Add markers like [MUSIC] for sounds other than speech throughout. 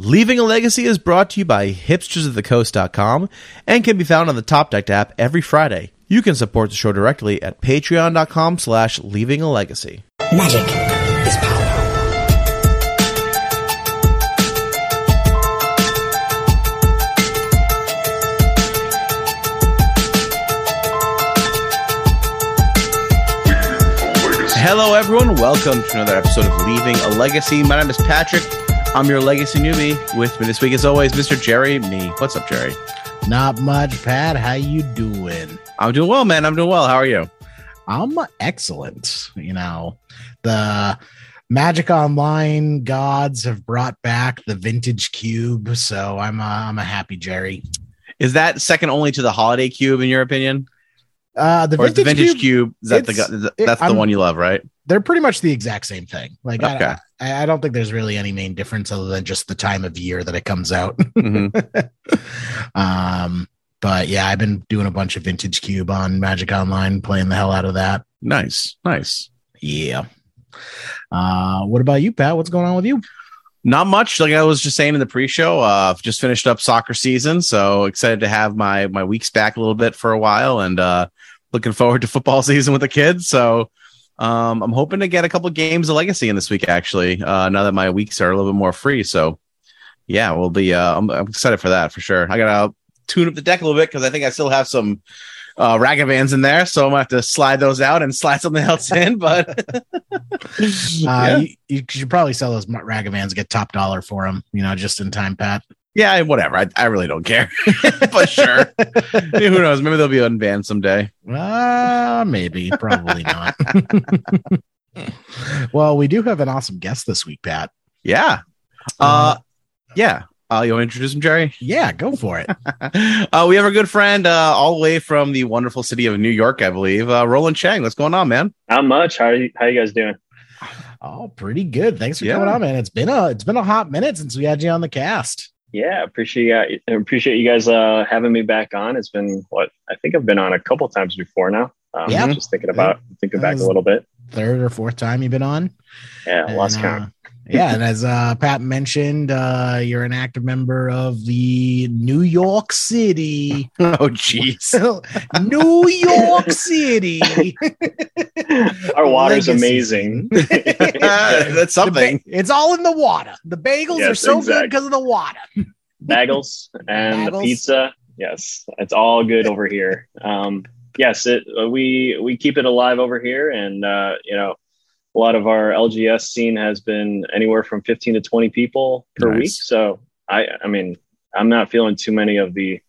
Leaving a Legacy is brought to you by hipstersofthecoast.com and can be found on the Top Deck app every Friday. You can support the show directly at patreon.com slash leaving a legacy. Magic is power. Hello, everyone. Welcome to another episode of Leaving a Legacy. My name is Patrick. I'm your legacy newbie. With me this week, as always, Mr. Jerry. Me. What's up, Jerry? Not much, Pat. How you doing? I'm doing well, man. I'm doing well. How are you? I'm excellent. You know, the Magic Online gods have brought back the vintage cube, so I'm a, I'm a happy Jerry. Is that second only to the holiday cube, in your opinion? Uh, the or is the vintage, vintage cube, cube, is that the gu- it- that's the one you love, right? they're pretty much the exact same thing. Like, Okay. I, I, I don't think there's really any main difference other than just the time of year that it comes out. Mhm. [LAUGHS] um, but yeah, I've been doing a bunch of vintage cube on Magic Online, playing the hell out of that. Nice, nice. Yeah. Uh, what about you, Pat? What's going on with you? Not much. Like I was just saying in the pre-show, uh, I've just finished up soccer season, so excited to have my my weeks back a little bit for a while, and uh, looking forward to football [LAUGHS] season with the kids. So um, I'm hoping to get a couple games of Legacy in this week, actually. Uh, now that my weeks are a little bit more free, so yeah, we'll be. Uh, I'm, I'm excited for that for sure. I gotta tune up the deck a little bit because I think I still have some uh, Ragavans in there, so I'm gonna have to slide those out and [LAUGHS] slide something else in. But [LAUGHS] Uh, yeah. you, you should probably sell those Ragavans, get top dollar for them, you know, just in time, Pat. Yeah, whatever. I, I really don't care. [LAUGHS] but sure. [LAUGHS] Who knows? Maybe they'll be unbanned someday. Uh, maybe, probably not. [LAUGHS] well, we do have an awesome guest this week, Pat. Yeah. Uh yeah. Uh you want to introduce him, Jerry? Yeah, go for it. uh we have a good friend uh all the way from the wonderful city of New York, I believe. Uh Roland Chang. What's going on, man? Not much. How are you, how you guys doing? oh, pretty good. Thanks for Yeah. coming on, man. It's been a it's been a hot minute since we had you on the cast. Yeah, appreciate you- appreciate you guys uh, having me back on. It's been what I think I've been on a couple times before now. Um, Yeah. just thinking about thinking back a little bit. Third or fourth time you've been on. Yeah, lost And, count. uh, yeah, and as uh, Pat mentioned, uh, you're an active member of the New York City. [LAUGHS] Oh jeez. [LAUGHS] New York City. Our water's Legacy. amazing. [LAUGHS] That's something. Ba- it's all in the water. The bagels are Yes, so good because of the water. Bagels and the pizza. Yes, it's all good over here. Um, yes, it uh, we we keep it alive over here, and uh, you know. A lot of our LGS scene has been anywhere from 15 to 20 people per Nice. week. So I, I mean, I'm not feeling too many of the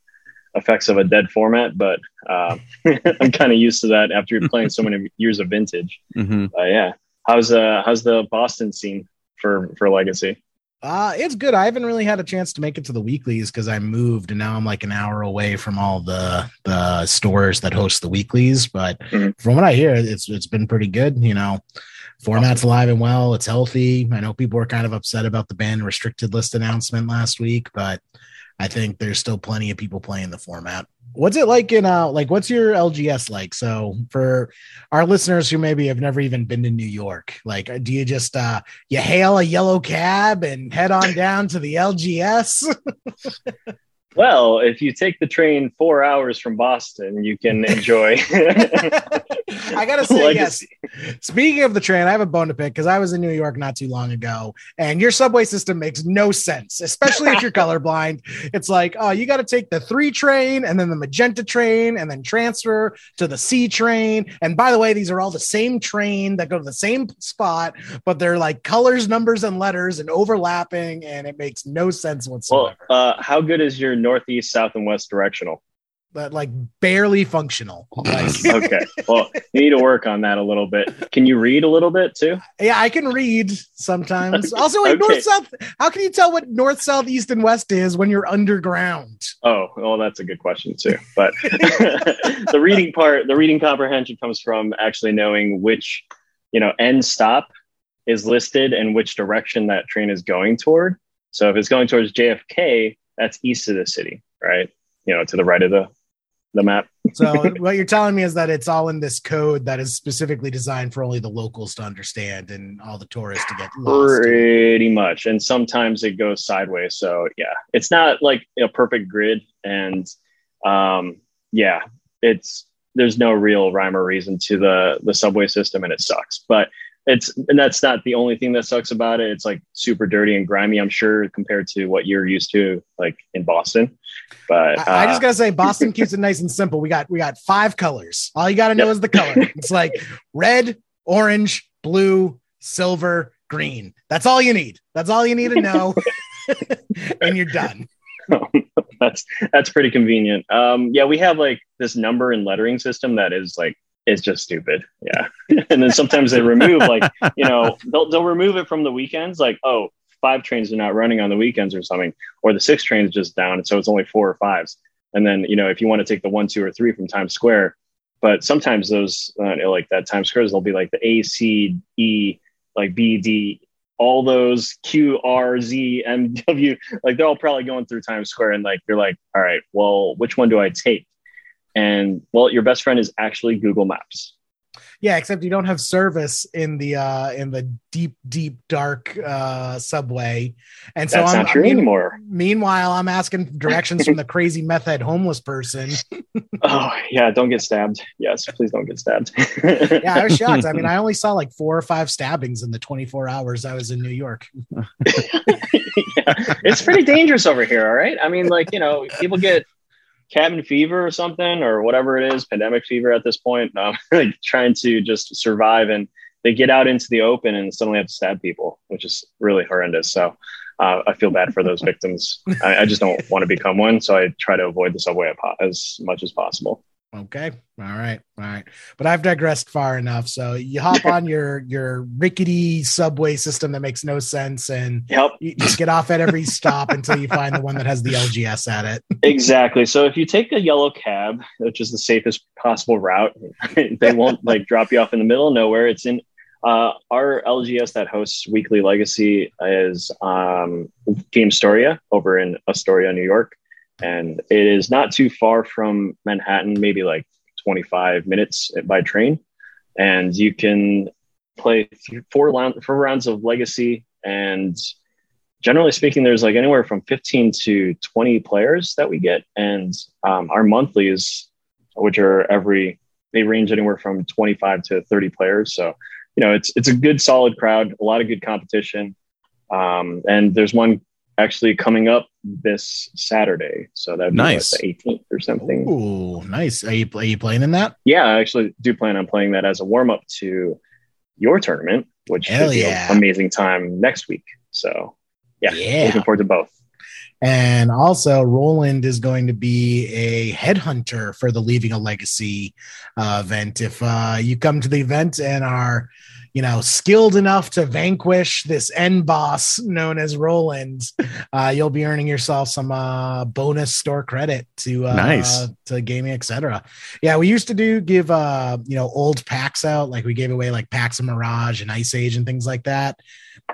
effects of a dead format, but uh, [LAUGHS] I'm kind of used to that after playing so many years of vintage. hmm Uh, yeah, how's uh how's the Boston scene for for Legacy? Uh, it's good. I haven't really had a chance to make it to the weeklies because I moved and now I'm like an hour away from all the the stores that host the weeklies. But Mhm. from what I hear, it's it's been pretty good. You know, format's alive and well. It's healthy. I know people were kind of upset about the ban restricted list announcement last week, but I think there's still plenty of people playing the format. What's it like in uh like what's your LGS like? So for our listeners who maybe have never even been to New York, like do you just uh you hail a yellow cab and head on down to the LGS? [LAUGHS] Well, if you take the train four hours from Boston, you can [LAUGHS] enjoy. I gotta say, Legacy. yes. Speaking of the train, I have a bone to pick because I was in New York not too long ago, and your subway system makes no sense, especially if you're [LAUGHS] colorblind. It's like, oh, you got to take the three train and then the magenta train and then transfer to the C train. And by the way, these are all the same train that go to the same spot, but they're like colors, numbers, and letters and overlapping, and it makes no sense Well, whatsoever. uh, how good is your northeast, south, and west directional? but like barely functional. Oh, like, [LAUGHS] Okay. Well, you need to work on that a little bit. Can you read a little bit too? Yeah, I can read sometimes. [LAUGHS] Also, wait, Okay. north south. How can you tell what north, south, east, and west is when you're underground? Oh, well, that's a good question too. But [LAUGHS] the reading part, the reading comprehension comes from actually knowing which, you know, end stop is listed and which direction that train is going toward. So if it's going towards JFK, that's east of the city, right? You know, to the right of the the map. [LAUGHS] So [LAUGHS] what you're telling me is that it's all in this code that is specifically designed for only the locals to understand and all the tourists to get lost. Pretty much. And sometimes it goes sideways. So yeah, it's not like a perfect grid. And um, yeah, it's there's no real rhyme or reason to the the subway system and it sucks. But it's and that's not the only thing that sucks about it. It's like super dirty and grimy, I'm sure, compared to what you're used to like in Boston. But I, I just uh, gotta say, [LAUGHS] Boston keeps it nice and simple. We got we got five colors. All you gotta know Yep. is the color. [LAUGHS] It's like red, orange, blue, silver, green. That's all you need. That's all you need to know, [LAUGHS] and you're done. that's that's pretty convenient. Um, yeah, we have like this number and lettering system that is like is just stupid. Yeah, [LAUGHS] and then sometimes they remove like you know they'll they'll remove it from the weekends. Like oh, five trains are not running on the weekends or something, or the six trains just down, and so it's only four or fives. And then you know if you want to take the one, two, or three from Times Square, but sometimes those uh, like that Times Squares they'll be like the A, C, E, like B, D, all those Q, R, Z, M, W, like they're all probably going through Times Square, and like you're like, all right, well, which one do I take? And well, your best friend is actually Google Maps. Yeah, except you don't have service in the uh in the deep, deep, dark uh subway. And so That's I'm not true I mean, anymore. meanwhile, I'm asking directions from the [LAUGHS] crazy meth head homeless person. [LAUGHS] Oh yeah, don't get stabbed. Yes, please don't get stabbed. [LAUGHS] Yeah, I was shocked. I mean, I only saw like four or five stabbings in the 24 hours I was in New York. yeah, it's pretty dangerous over here. All right. I mean, like, you know, people get cabin fever or something or whatever it is, pandemic fever at this point, um, [LAUGHS] like trying to just survive. And they get out into the open and suddenly have to stab people, which is really horrendous. So uh, I feel bad for those [LAUGHS] victims. I, I just don't want to become one. So I try to avoid the subway as much as possible. Okay. All right. All right. But I've digressed far enough. So you hop [LAUGHS] on your your rickety subway system that makes no sense and Yep. you just get off at every stop until you find the one that has the LGS at it. [LAUGHS] Exactly. So if you take a yellow cab, which is the safest possible route, [LAUGHS] they won't like drop you off in the middle of nowhere. It's in uh, our LGS that hosts Weekly Legacy is um, Game Storia over in Astoria, New York, and it is not too far from Manhattan, maybe like 25 minutes by train, and you can play four round, four rounds of Legacy and generally speaking, there's like anywhere from 15 to 20 players that we get. And um, our monthlies, which are every, they range anywhere from 25 to 30 players. So, you know, it's, it's a good, solid crowd, a lot of good competition. Um, and there's one actually coming up this Saturday. So that'd be Nice. like the 18th or something. Ooh, nice. Are you are you playing in that? Yeah, I actually do plan on playing that as a warm up to your tournament, which Hell should be yeah. an amazing time next week. So, yeah, Yeah. looking forward to both. And also, Roland is going to be a headhunter for the Leaving a Legacy uh, event. If uh, you come to the event and are, you know, skilled enough to vanquish this end boss known as Roland, uh, you'll be earning yourself some uh, bonus store credit to uh, Nice. to gaming, etc. Yeah, we used to do give uh, you know old packs out, like we gave away like packs of Mirage and Ice Age and things like that.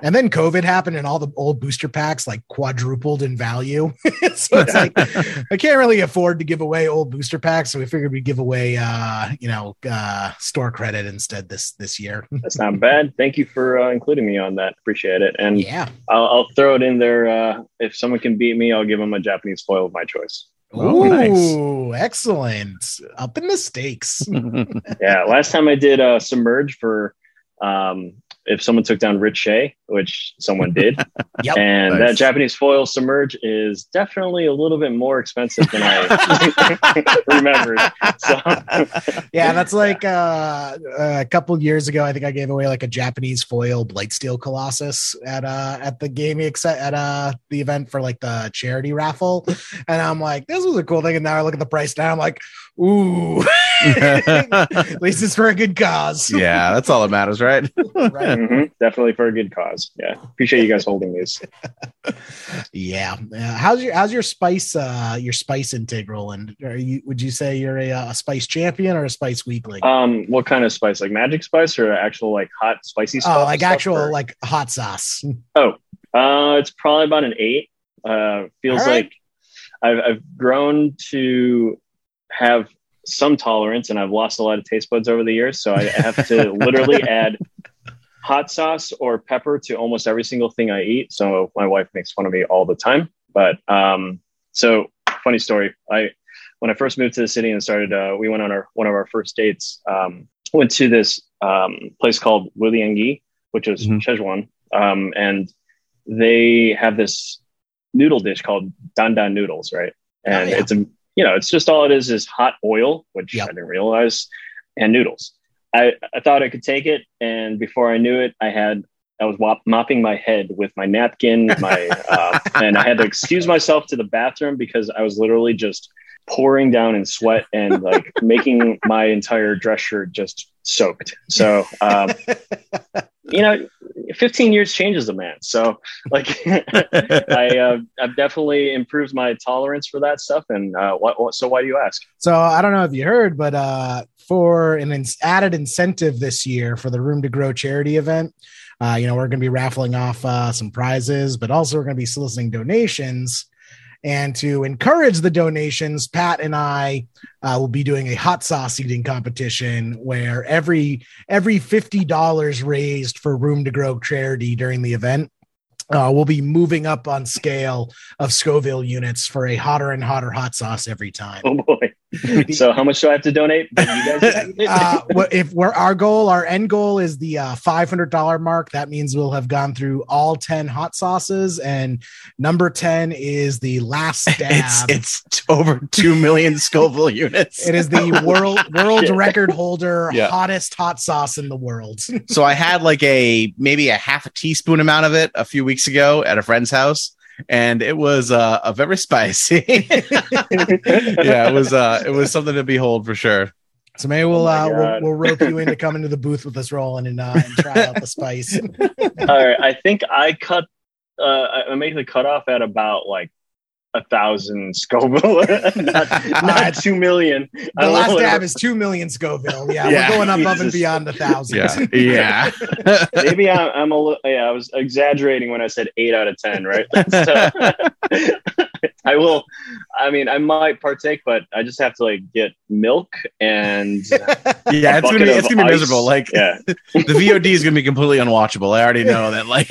And then COVID happened, and all the old booster packs like quadrupled in value. so [LAUGHS] it's like [LAUGHS] I can't really afford to give away old booster packs, so we figured we'd give away, uh, you know, uh, store credit instead this this year. [LAUGHS] That's not bad. Thank you for uh, including me on that. Appreciate it. And yeah. I'll, I'll throw it in there. Uh, if someone can beat me, I'll give them a Japanese foil of my choice. Oh, nice. Excellent. Up in the stakes. Yeah. last time I did uh, Submerge for um, if someone took down Rich Shay, which someone did. [LAUGHS] Yep. And Nice. that Japanese foil Submerge is definitely a little bit more expensive than I [LAUGHS] remembered. So, [LAUGHS] yeah, that's like uh, a couple years ago. I think I gave away like a Japanese foil Blightsteel Colossus at uh at the gaming ex- at uh the event for like the charity raffle, and I'm like, this was a cool thing. And now I look at the price now, I'm like, ooh, [LAUGHS] [LAUGHS] at least it's for a good cause. [LAUGHS] yeah, that's all that matters, right? right. mhm, definitely for a good cause. Yeah. Appreciate you guys holding these. Yeah. yeah. How's your how's your spice uh your spice intake rolling? Are you would you say you're a, uh, a spice champion or a spice weakling? Um, what kind of spice? Like magic spice or actual like hot spicy stuff? oh, like stuff, actual or- like hot sauce. Oh, uh, it's probably about an eight. Uh, feels All right. like I've, I've grown to have some tolerance, and I've lost a lot of taste buds over the years. So I have to literally [LAUGHS] add hot sauce or pepper to almost every single thing I eat. So my wife makes fun of me all the time. But um, so funny story. I when I first moved to the city and started, uh, we went on our one of our first dates. Um, went to this um, place called Wuliangyi, which is Mhm. Szechuan, um, and they have this noodle dish called dandan noodles, right? And Oh, yeah. it's a you know it's just all it is is hot oil, which Yep. I didn't realize, and noodles. I, I thought I could take it, and before I knew it, I had I was wop- mopping my head with my napkin, my [LAUGHS] uh, and I had to excuse myself to the bathroom because I was literally just pouring down in sweat and like making my entire dress shirt just soaked. So um, [LAUGHS] you know, 15 years changes a man. So like [LAUGHS] I uh, I've definitely improved my tolerance for that stuff. And uh, what, what so why do you ask? So I don't know if you heard, but uh, for an ins- added incentive this year for the Room to Grow charity event, uh, you know, we're going to be raffling off uh, some prizes, but also we're going to be soliciting donations. And to encourage the donations, Pat and I uh, will be doing a hot sauce eating competition where every every fifty dollars raised for Room to Grow charity during the event, uh, we'll be moving up on scale of Scoville units for a hotter and hotter hot sauce every time. Oh boy. so how much do I have to donate? [LAUGHS] Uh, if we're our goal, our end goal is the uh, five hundred dollar mark. That means we'll have gone through all ten hot sauces, and number ten is the last [LAUGHS] it's stab. it's t- over two million Scoville units. it is the world [LAUGHS] world Shit. record holder Yeah. hottest hot sauce in the world. So I had like a maybe a half a teaspoon amount of it a few weeks ago at a friend's house, and it was uh, a very [LAUGHS] spicy. [LAUGHS] yeah, it was uh, it was something to behold for sure. So maybe we'll Oh uh, we'll, God. we'll rope you into coming to the booth with us rolling and, uh, and try out the spice. [LAUGHS] All right. I think I cut uh I I made the cutoff at about like a thousand Scoville, [LAUGHS] not, not two million. The don't last know, dab is two million Scoville. Yeah, Yeah. we're going up, above and beyond a thousand. Yeah, [LAUGHS] yeah. maybe I, I'm a little. Yeah, I was exaggerating when I said eight out of ten. Right. [LAUGHS] So, [LAUGHS] I will. I mean, I might partake, but I just have to like get milk and [LAUGHS] yeah, it's gonna be it's gonna be miserable. Like yeah. [LAUGHS] the VOD is gonna be completely unwatchable. I already know that. Like,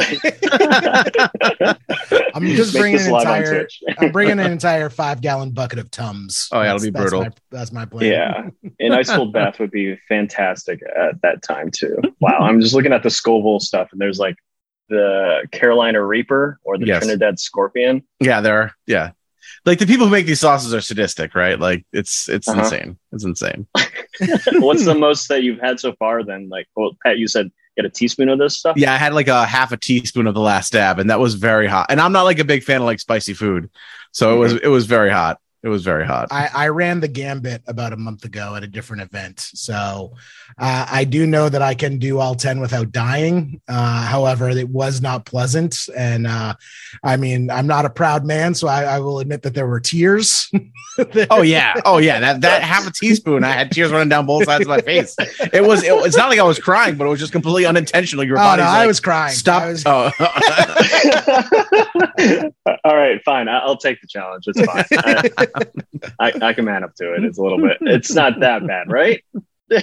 I'm just Make bringing an entire. I'm bringing an entire five gallon bucket of Tums. Oh, yeah, it'll That's- be that's brutal. my- That's my plan. Yeah, an ice cold bath would be fantastic at that time too. Wow, I'm just looking at the Scoville stuff, and there's like the Carolina Reaper or the Yes. Trinidad Scorpion. yeah, there. Are, yeah, like the people who make these sauces are sadistic, right? Like it's it's Uh-huh. insane. It's insane. [LAUGHS] What's the most that you've had so far? Then, like, well, Pat, you said get a teaspoon of this stuff. Yeah, I had like a half a teaspoon of the last dab, and that was very hot. And I'm not like a big fan of like spicy food, so it was it was very hot. It was very hot. I, I ran the gambit about a month ago at a different event. So uh, I do know that I can do all 10 without dying. Uh, however, it was not pleasant. And uh, I mean, I'm not a proud man, so I, I will admit that there were tears. [LAUGHS] Oh yeah, oh yeah. That that half a teaspoon, I had tears running down both sides of my face. It was. It, it's not like I was crying, but it was just completely unintentional. Your Oh, body's no, like, I was crying. stop. Was- oh. [LAUGHS] All right, fine. I- I'll take the challenge. It's fine. I, [LAUGHS] I, I can man up to it. It's a little bit. It's not that bad, right?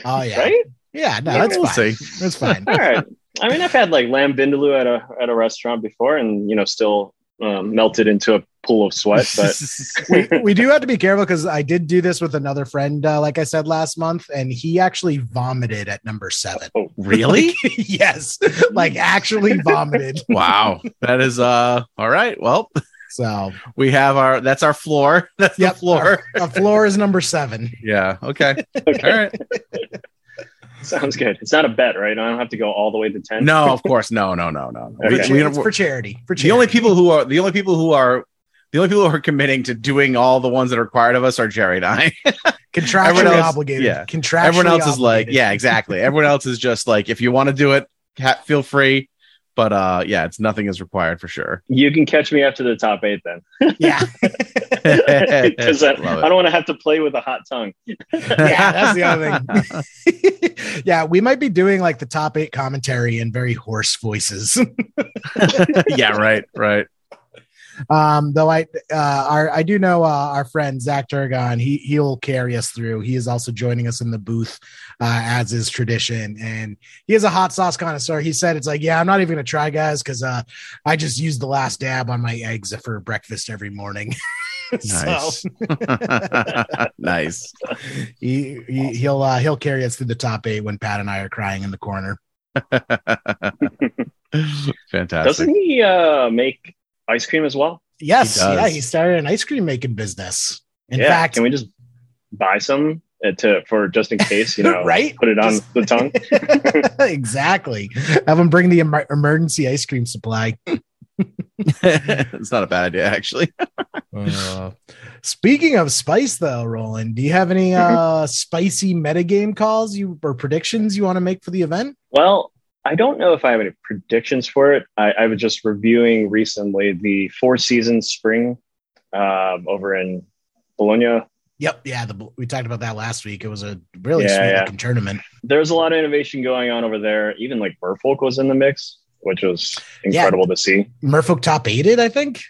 oh, yeah. Right. Yeah, no, Yeah, that's we'll fine. see. That's fine. All right. I mean, I've had like lamb vindaloo at a at a restaurant before, and you know, still um, melted into a pool of sweat. But [LAUGHS] we, we do have to be careful because I did do this with another friend, uh, like I said last month, and he actually vomited at number seven. Oh, [LAUGHS] really? yes, like actually vomited. wow. That is uh. All right. Well, So, we have our. That's our floor. [LAUGHS] That's yep, the floor. A floor is number seven. Yeah. Okay. okay, All right. [LAUGHS] sounds good. It's not a bet, right? I don't have to go all the way to ten. No, of course. No. No. No. No. Okay. We- we- it's for charity. For charity. the only people who are the only people who are the only people who are committing to doing all the ones that are required of us are Jerry and I. [LAUGHS] contractually everyone else- obligated. yeah. Contractually Everyone else is like, yeah, exactly. Everyone else is just like, if you want to do it, ha- feel free. But uh, yeah, it's nothing is required for sure. You can catch me after the top eight then, yeah, [LAUGHS] [LAUGHS] because I, I don't want to have to play with a hot tongue. [LAUGHS] yeah. That's the other thing. yeah, we might be doing like the top eight commentary in very hoarse voices. yeah, right, right. Um, though I, uh, our, I do know uh, our friend Zach Turgon. He he'll carry us through. He is also joining us in the booth, uh, as is tradition, and he is a hot sauce connoisseur. He said it's like, yeah, I'm not even gonna try, guys, because uh, I just use the last dab on my eggs for breakfast every morning. [LAUGHS] Nice. [LAUGHS] nice. he, he he'll uh, he'll carry us through the top eight when Pat and I are crying in the corner. [LAUGHS] Fantastic. Doesn't he uh, make ice cream as well? Yes, He yeah, he started an ice cream making business. In yeah. fact, can we just buy some uh, to for just in case? You [LAUGHS] know, Right? Put it on Just- the tongue. [LAUGHS] exactly. Have him bring the emer- emergency ice cream supply. [LAUGHS] it's not a bad idea, actually. Uh, speaking of spice, though, Roland, do you have any uh spicy metagame calls you or predictions you want to make for the event? Well, I don't know if I have any predictions for it. I, I was just reviewing recently the Four Seasons Spring um, over in Bologna. Yep, yeah, the, we talked about that last week. It was a really Yeah, sweet yeah. looking tournament. There's a lot of innovation going on over there. Even like Merfolk was in the mix, which was incredible to see. Merfolk top eighted, I think,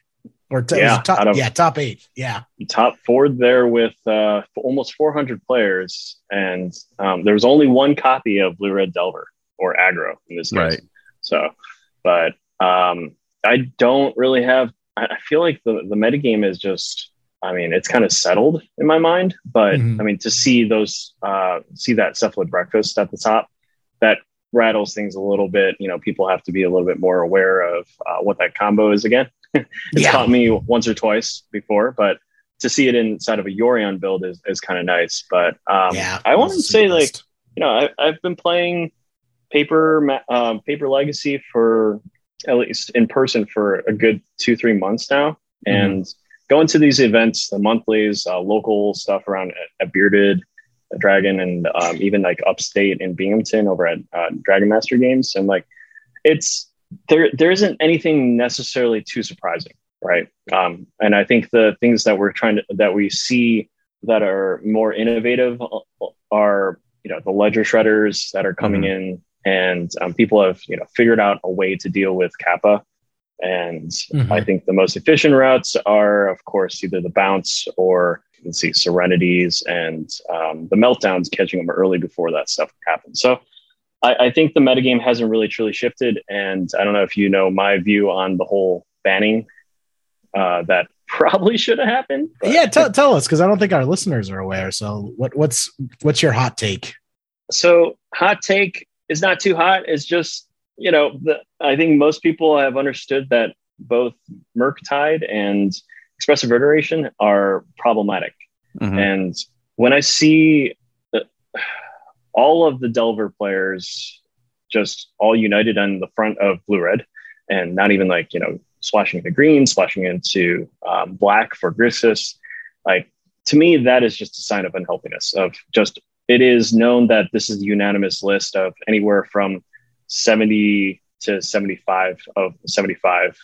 or t- Yeah, top, of- yeah, top eight. Yeah, top four there with uh, almost 400 players, and um, there was only one copy of Blue Red Delver or Aggro in this case. Right. So, but um, I don't really have. I feel like the the metagame is just. I mean, it's kind of settled in my mind, but Mhm. I mean, to see those, uh, see that cephalid breakfast at the top, that rattles things a little bit. You know, people have to be a little bit more aware of uh, what that combo is again. [LAUGHS] it's Yeah. caught me once or twice before, but to see it inside of a Yorion build is, is kind of nice. But um, yeah. I want to say like you know I, I've been playing paper um, paper legacy for at least in person for a good two three months now, and going to these events, the monthlies, uh, local stuff around at, at Bearded. Dragon and um, even like upstate in Binghamton over at uh, Dragon Master Games, and like it's there. There isn't anything necessarily too surprising, right? Um, and I think the things that we're trying to that we see that are more innovative are you know the ledger shredders that are coming in and um, people have you know figured out a way to deal with kappa and Mhm. i think the most efficient routes are of course either the bounce or you can see serenities and um, the meltdowns catching them early before that stuff happens so I, I think the metagame hasn't really truly shifted and i don't know if you know my view on the whole banning uh, that [LAUGHS] probably should have happened but- yeah, tell, tell us because I don't think our listeners are aware. So, what what's what's your hot take? so hot take is not too hot it's just you know the, i think most people have understood that both Murktide and expressive iteration are problematic Mhm. and when i see that all of the delver players just all united on the front of blue red and not even like you know splashing into green splashing into um, black for Grixis, like to me that is just a sign of unhealthiness of just it is known that this is a unanimous list of anywhere from 70 to 75 of 75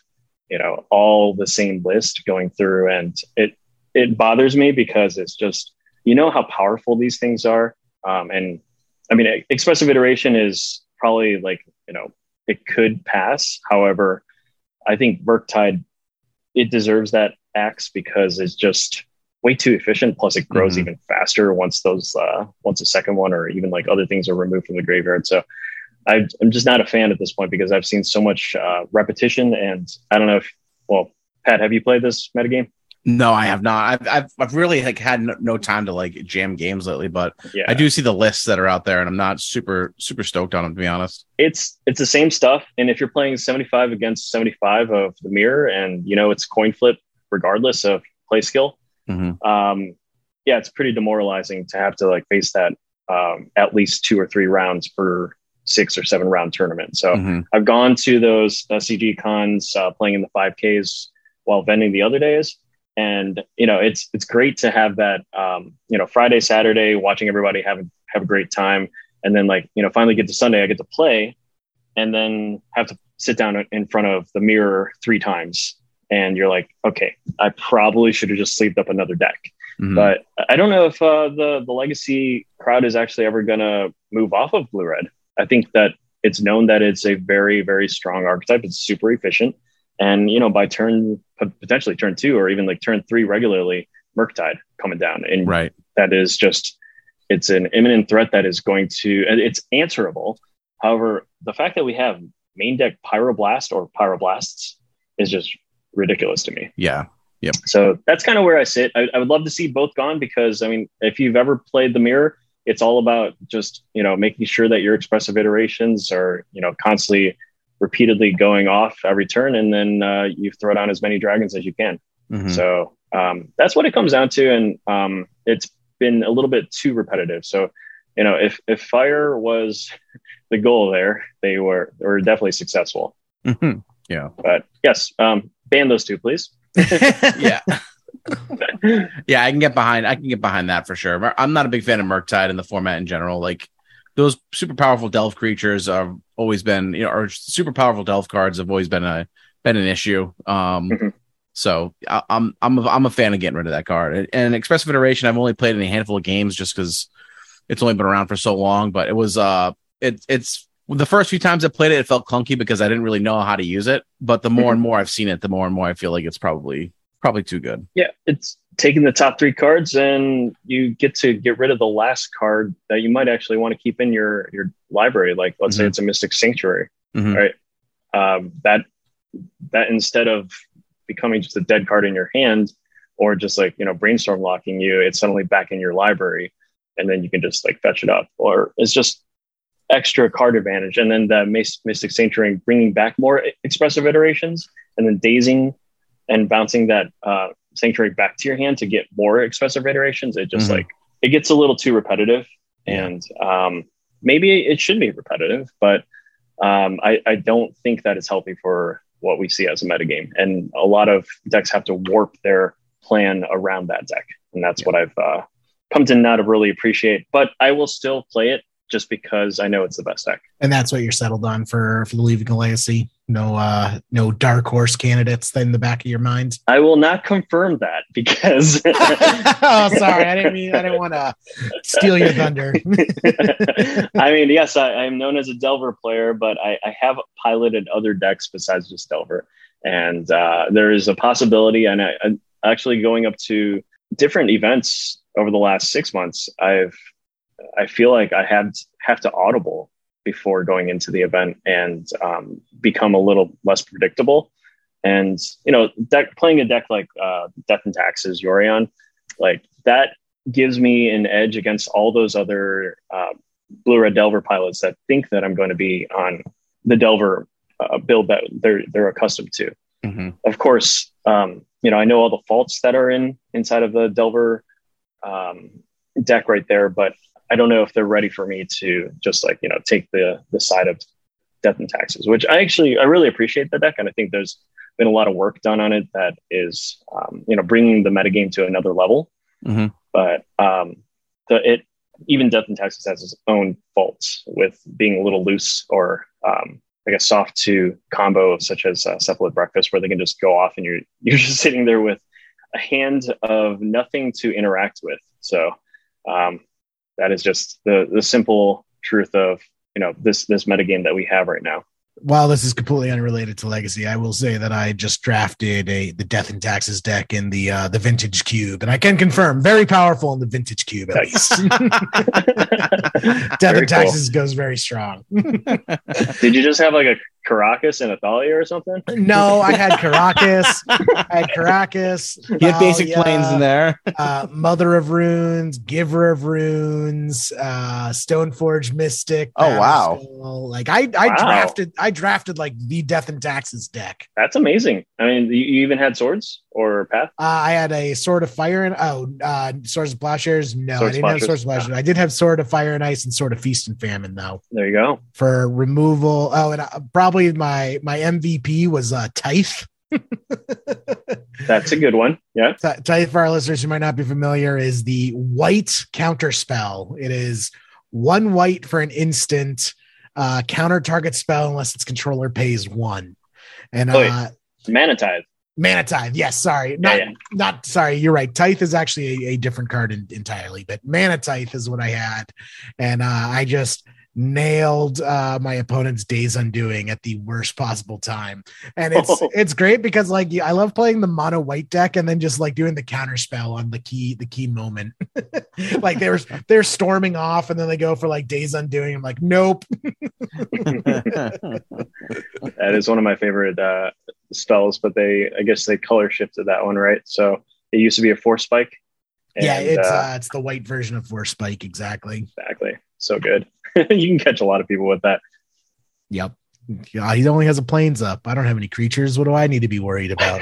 you know all the same list going through. And it it bothers me because it's just you know how powerful these things are. Um, and i mean expressive iteration is probably like you know it could pass. However i think Murktide it deserves that axe because it's just way too efficient plus it grows Mhm. even faster once those uh once a second one or even like other things are removed from the graveyard so I, i'm just not a fan at this point because i've seen so much uh, repetition and i don't know if well pat have you played this metagame No, I have not. I've I've, I've really like had no, no time to like jam games lately, but yeah I do see the lists that are out there, and I'm not super super stoked on them to be honest. it's it's the same stuff and if you're playing 75 against 75 of the mirror and you know it's coin flip regardless of play skill Mhm. um yeah it's pretty demoralizing to have to like face that um at least two or three rounds per six or seven round tournament so Mhm. i've gone to those cg cons uh, playing in the 5ks while vending the other days and you know it's it's great to have that um you know friday saturday watching everybody have have a great time and then like you know finally get to sunday i get to play and then have to sit down in front of the mirror three times and you're like okay i probably should have just sleeved up another deck Mhm. but i don't know if uh, the the legacy crowd is actually ever going to move off of blue red i think that it's known that it's a very very strong archetype it's super efficient and you know by turn potentially turn two or even like turn three regularly, Murktide coming down, and Right. that is just it's an imminent threat that is going to it's answerable. However, the fact that we have main deck Pyroblast or Pyroblasts is just ridiculous to me. Yeah. Yep. So that's kind of where I sit. I, I would love to see both gone because I mean, if you've ever played the mirror, it's all about just you know making sure that your expressive iterations are you know constantly, repeatedly going off every turn, and then uh, you throw down as many dragons as you can. Mhm. So um, that's what it comes down to, and um, it's been a little bit too repetitive. So you know, if if fire was [LAUGHS] the goal there, they were were definitely successful. Mhm. But yes, um, ban those two, please. [LAUGHS] yeah. [LAUGHS] yeah, I can get behind. I can get behind that for sure. I'm not a big fan of Murktide in the format in general. Like those super powerful Delve creatures have always been, you know, or super powerful Delve cards have always been a been an issue. Um, Mhm. so I, I'm I'm a, I'm a fan of getting rid of that card. And, and Expressive Iteration, I've only played in a handful of games just because it's only been around for so long. But it was uh, it it's the first few times I played it, it felt clunky because I didn't really know how to use it. But the more and more I've seen it, the more and more I feel like it's probably probably too good. Yeah, it's taking the top three cards, and you get to get rid of the last card that you might actually want to keep in your your library. Like, let's say Mhm. it's a Mystic Sanctuary, Mhm. right? Um, that that instead of becoming just a dead card in your hand, or just like you know brainstorm locking you, it's suddenly back in your library, and then you can just like fetch it up, or it's just extra card advantage. And then the Mystic Sanctuary bringing back more expressive iterations, and then dazing and bouncing that uh, sanctuary back to your hand to get more expressive iterations. It just Mhm. like it gets a little too repetitive, Yeah. and um, maybe it should be repetitive, but um, I, I don't think that it's healthy for what we see as a metagame. And a lot of decks have to warp their plan around that deck, and that's what I've uh, come to not really appreciate. But I will still play it just because I know it's the best deck. and that's what you're settled on for for the leaving a legacy. No, uh, no dark horse candidates in the back of your mind. I will not confirm that because [LAUGHS] oh, sorry, I didn't mean I didn't want to steal your thunder. [LAUGHS] I mean, yes, I, I'm known as a Delver player, but I, I have piloted other decks besides just Delver. And uh, there is a possibility, and I, I'm actually going up to different events over the last six months. I've I feel like I had have to audible before going into the event and um, become a little less predictable. And you know, deck playing a deck like uh, Death and Taxes, Yorion, like that gives me an edge against all those other uh, blue red delver pilots that think that i'm going to be on the delver uh, build that they're they're accustomed to Mhm. of course um, you know i know all the faults that are in inside of the delver um, deck right there but i don't know if they're ready for me to just like you know take the the side of death and taxes which i actually i really appreciate the deck and i think there's been a lot of work done on it that is um, you know bringing the metagame to another level Mhm. but um, the it even Death and Taxes has its own faults with being a little loose or um, like a soft to combo such as uh, Cephalid Breakfast, where they can just go off and you're [LAUGHS] you're just sitting there with a hand of nothing to interact with. So um, that is just the the simple truth of you know this this metagame that we have right now. While this is completely unrelated to legacy, I will say that I just drafted a the death and taxes deck in the uh, the vintage cube, and I can confirm very powerful in the vintage cube at least. [LAUGHS] [LAUGHS] death Very and cool. taxes goes very strong. [LAUGHS] Did you just have like a Karakas and Athalia or something? no, I had Karakas. I had Karakas. You had basic Plains in there. uh, Mother of Runes, Giver of Runes, uh, Stoneforge Mystic. Oh, wow. Batterskull. Like I, I Wow. drafted, I drafted like the Death and Taxes deck. That's amazing. I mean, you, you even had swords or path. Uh, I had a Sword of Fire and oh, uh, Swords of Plowshares. No, Swords I didn't have Swords of Plowshares. I did have Sword of Fire and Ice and Sword of Feast and Famine though There you go. for removal. Oh, and uh, probably my my MVP was uh, Tithe. That's a good one. Yeah. Th- Tithe for our listeners who might not be familiar is the white counter spell. It is one white for an instant, uh, counter target spell unless its controller pays one. And Oh, uh, Mana Tithe. Mana Tithe, yes, sorry, not yeah. not sorry. You're right. Tithe is actually a, a different card en- entirely, but Mana Tithe is what I had, and uh, I just nailed uh my opponent's days undoing at the worst possible time. And it's [LAUGHS] it's great because like i love playing the mono white deck and then just like doing the counter spell on the key the key moment. [LAUGHS] Like they're they're storming off and then they go for like days undoing. I'm like nope. [LAUGHS] That is one of my favorite uh spells but they i guess they color shifted that one right? So it used to be a force spike. Yeah it's uh, uh it's the white version of force spike exactly. Exactly. So good [LAUGHS] you can catch a lot of people with that. Yep. Yeah, he only has a Plains up. I don't have any creatures. What do I need to be worried about?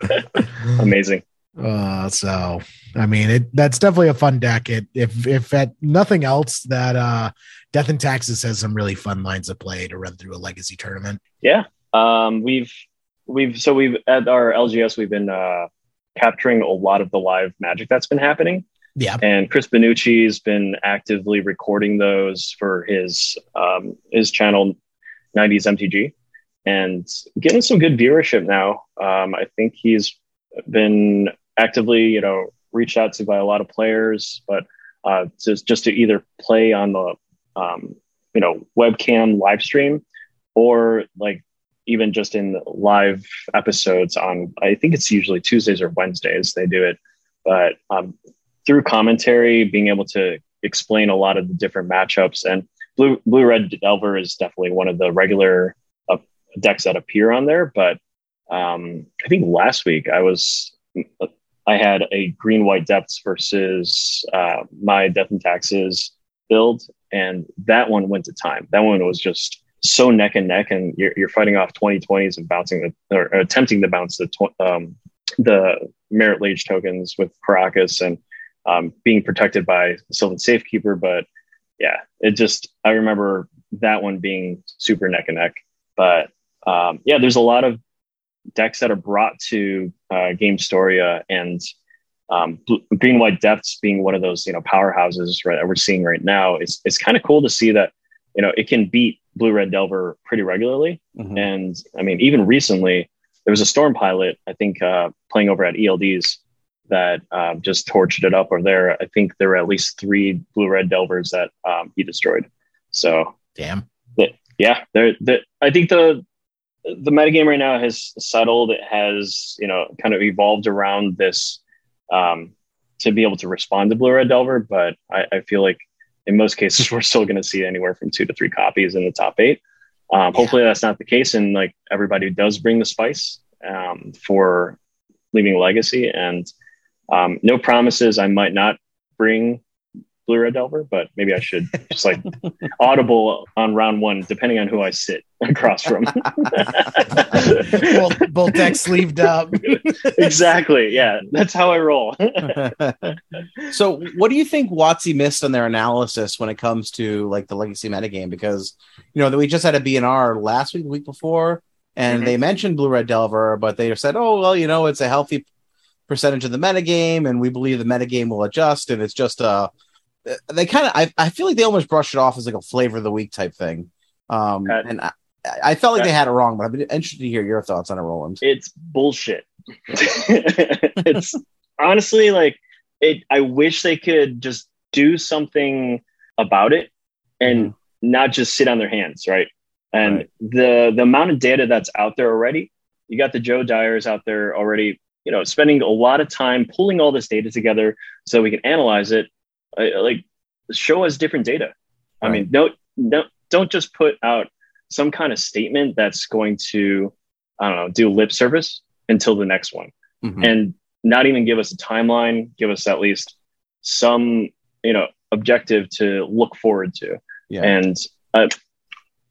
[LAUGHS] Amazing. Uh, so I mean, it that's definitely a fun deck. It if if at nothing else, that uh, Death and Taxes has some really fun lines of play to run through a legacy tournament. Yeah, um, we've we've so we've at our LGS we've been uh, capturing a lot of the live magic that's been happening. Yeah. And Chris Benucci's been actively recording those for his um, his channel 90s MTG and getting some good viewership now. Um, I think he's been actively, you know, reached out to by a lot of players, but uh, just just to either play on the um, you know webcam live stream or like even just in live episodes on I think it's usually Tuesdays or Wednesdays they do it. But um, through commentary, being able to explain a lot of the different matchups. And blue blue red delver is definitely one of the regular uh, decks that appear on there. But um, I think last week I was I had a green white depths versus uh, my death and taxes build, and that one went to time. That one was just so neck and neck, and you're, you're fighting off 2020s and bouncing the, or attempting to bounce the tw- um, the Marit Lage tokens with Karakas and um, being protected by Sylvan Safekeeper. But yeah, it just, I remember that one being super neck and neck. But um, yeah, there's a lot of decks that are brought to uh, Game Storia and um, Green White Depths being one of those, you know, powerhouses right, that we're seeing right now. It's, it's kind of cool to see that, you know, it can beat Blue Red Delver pretty regularly. Mm-hmm. And I mean, even recently, there was a Storm pilot, I think, uh, playing over at ELDs that um, just torched it up Or there. I think there were at least three blue red delvers that um, he destroyed. So damn, but, yeah, there. I think the the metagame right now has settled. It has you know kind of evolved around this um, to be able to respond to blue red delver. But I, I feel like in most cases [LAUGHS] we're still going to see anywhere from two to three copies in the top eight. Um, yeah. Hopefully that's not the case, and like everybody does bring the spice um, for leaving legacy and um, no promises. I might not bring Blue Red Delver, but maybe I should just like [LAUGHS] audible on round one, depending on who I sit across from. [LAUGHS] both, both decks sleeved up. [LAUGHS] exactly. Yeah, that's how I roll. so, what do you think WotC missed on their analysis when it comes to like the legacy metagame? Because you know that we just had a BNR last week, the week before, and mm-hmm. they mentioned Blue Red Delver, but they said, "Oh, well, you know, it's a healthy percentage of the metagame, and we believe the metagame will adjust. And it's just uh they kind of I, I feel like they almost brushed it off as like a flavor of the week type thing. Um uh, and I, I felt like uh, they had it wrong, but I'm interested to hear your thoughts on it, Roland. It's bullshit. [LAUGHS] it's honestly like it I wish they could just do something about it and mm. not just sit on their hands, right? And right. the the amount of data that's out there already, you got the Joe Dyers out there already you know spending a lot of time pulling all this data together so we can analyze it uh, like show us different data right. i mean no, no don't just put out some kind of statement that's going to i don't know do lip service until the next one mm-hmm. and not even give us a timeline give us at least some you know objective to look forward to yeah. and uh,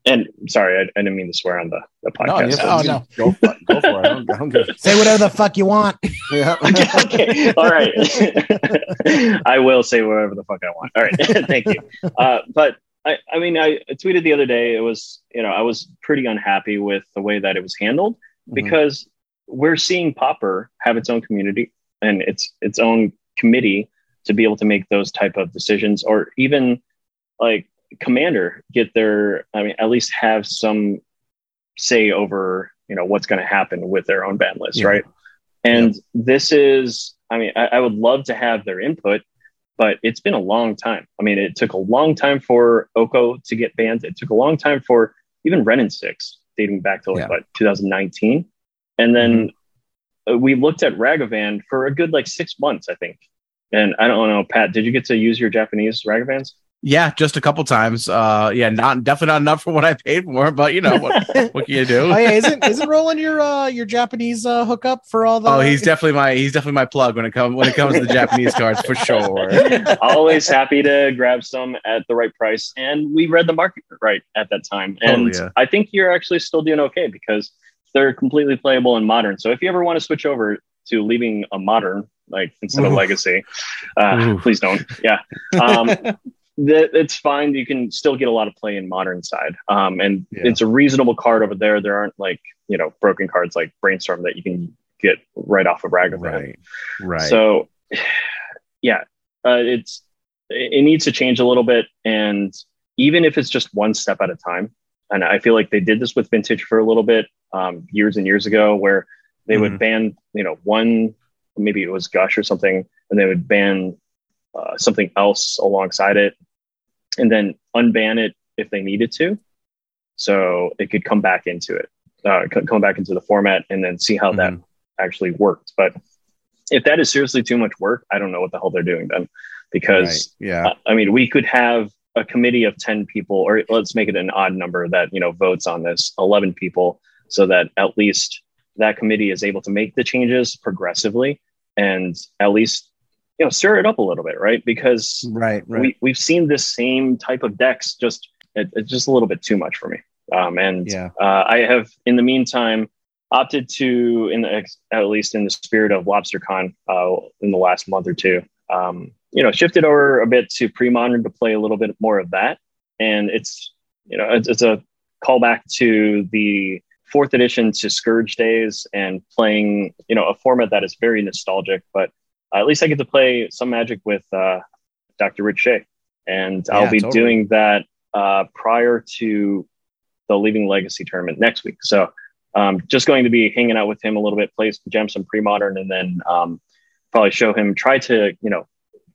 and sorry, I, I, didn't mean to swear on the, the podcast. No, oh no, go for, go for it. I don't, I don't. [LAUGHS] Say whatever the fuck you want. yeah. [LAUGHS] okay, okay, all right. [LAUGHS] I will say whatever the fuck I want. All right, thank you. Uh, but I, I mean, I tweeted the other day. It was, you know, I was pretty unhappy with the way that it was handled mm-hmm. because we're seeing Pauper have its own community and its its own committee to be able to make those type of decisions, or even like commander get their i mean at least have some say over you know what's going to happen with their own ban list yeah. right and yeah. this is i mean I, I, would love to have their input but it's been a long time. I mean, it took a long time for Oko to get banned. It took a long time for even Wrenn and Six, dating back to like Yeah. what 2019, and then uh, we looked at Ragavan for a good like six months, I think. And I don't know, Pat, did you get to use your Japanese Ragavans? Yeah, just a couple times. Uh, yeah, not definitely not enough for what I paid for, but you know what? [LAUGHS] what can you do? Oh yeah, isn't [LAUGHS] isn't Roland your uh your Japanese uh hookup for all the? Oh, he's definitely my he's definitely my plug when it comes when it comes to the Japanese cards for sure. [LAUGHS] Always happy to grab some at the right price. And we read the market right at that time. And Totally, yeah. I think you're actually still doing okay because they're completely playable in modern. So if you ever want to switch over to leaving a modern, like instead of legacy, uh, Oof. please don't. Yeah. Um, that it's fine. You can still get a lot of play in modern side. Um, and Yeah. it's a reasonable card over there. There aren't like, you know, broken cards like Brainstorm that you can get right off of Ragavan. Right, right. So, [SIGHS] yeah, uh, it's it needs to change a little bit, and even if it's just one step at a time. And I feel like they did this with vintage for a little bit um, years and years ago, where they would Mhm. ban, you know, one maybe it was Gush or something, and they would ban uh, something else alongside it, and then unban it if they needed to, so it could come back into it, uh, c- come back into the format, and then see how that Mhm. actually worked. But if that is seriously too much work, I don't know what the hell they're doing then. Because Right, yeah, uh, I mean, we could have a committee of 10 people, or let's make it an odd number that, you know, votes on this 11 people so that at least that committee is able to make the changes progressively and at least, you know, stir it up a little bit, right? Because right, right. we, we've seen this same type of decks just, it, it's just a little bit too much for me. Um, and yeah, uh, I have, in the meantime, opted to, in the at least in the spirit of LobsterCon, uh, in the last month or two, um, you know, shifted over a bit to pre-modern to play a little bit more of that, and it's, you know, it's, it's a callback to the fourth edition to Scourge days and playing, you know, a format that is very nostalgic, but uh, at least I get to play some Magic with uh, Dr. Rich Shay, and I'll be totally. doing that uh, prior to the Leaving Legacy tournament next week. So um, just going to be hanging out with him a little bit, play some gem, some pre-modern, and then um, probably show him, try to, you know,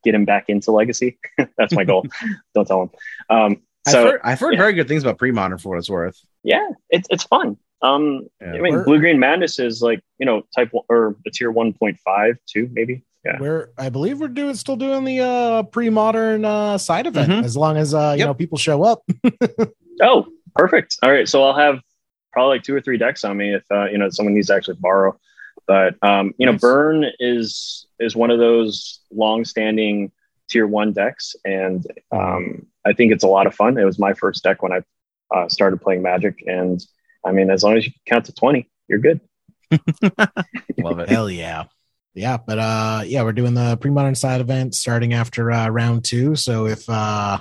get him back into Legacy. [LAUGHS] That's my goal. [LAUGHS] Don't tell him. Um, I've so heard, I've heard yeah. very good things about pre-modern for what it's worth. yeah, it's it's fun. Um, Yeah. I mean, Blue Green Madness is like you know type one, or a tier one point five two maybe. Yeah. We're I believe we're doing still doing the uh pre-modern uh side event Mhm. as long as uh you Yep. know people show up. [LAUGHS] Oh, perfect. All right, so I'll have probably like two or three decks on me if uh, you know someone needs to actually borrow. But um, you know, Burn is is one of those long-standing tier one decks, and um, I think it's a lot of fun. It was my first deck when I uh, started playing Magic, and I mean, as long as you can count to twenty, you're good. [LAUGHS] Love it. Hell yeah. Yeah, but uh yeah, we're doing the pre-modern side event starting after uh round 2, so if uh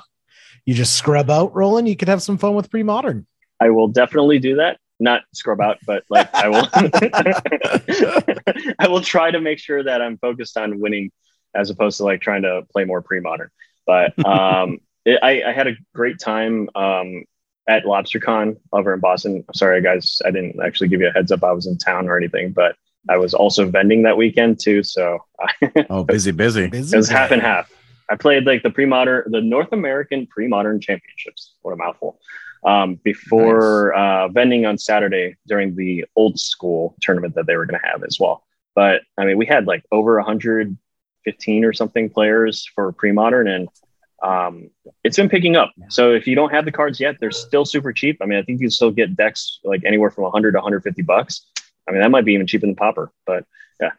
you just scrub out Roland, you could have some fun with pre-modern. I will definitely do that. Not scrub out, but like I will. [LAUGHS] I will try to make sure that I'm focused on winning as opposed to like trying to play more pre-modern. But [LAUGHS] um, it, I, I had a great time um, at LobsterCon over in Boston. Sorry, guys, I didn't actually give you a heads up. I was in town or anything, but I was also vending that weekend too. So [LAUGHS] Oh, busy, busy. Busy it was half and half. I played like the pre-modern, the North American pre-modern championships. What a mouthful! Um, before uh, vending on Saturday during the old school tournament that they were going to have as well. But I mean, we had like over 115 or something players for pre-modern, and um, it's been picking up. So if you don't have the cards yet, they're still super cheap. I mean, I think you can still get decks like anywhere from 100 to 150 bucks. I mean, that might be even cheaper than Pauper, but yeah.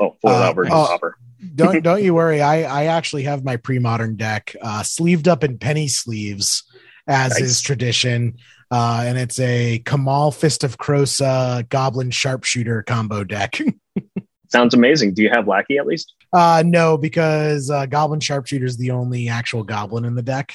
Oh, full Uh, version oh, Pauper. [LAUGHS] don't don't you worry. I I actually have my pre-modern deck uh sleeved up in penny sleeves as Nice. is tradition. Uh and it's a Kamahl Fist of Krosa Goblin Sharpshooter combo deck. [LAUGHS] Sounds amazing. Do you have Lackey at least? Uh no, because uh Goblin Sharpshooter is the only actual goblin in the deck.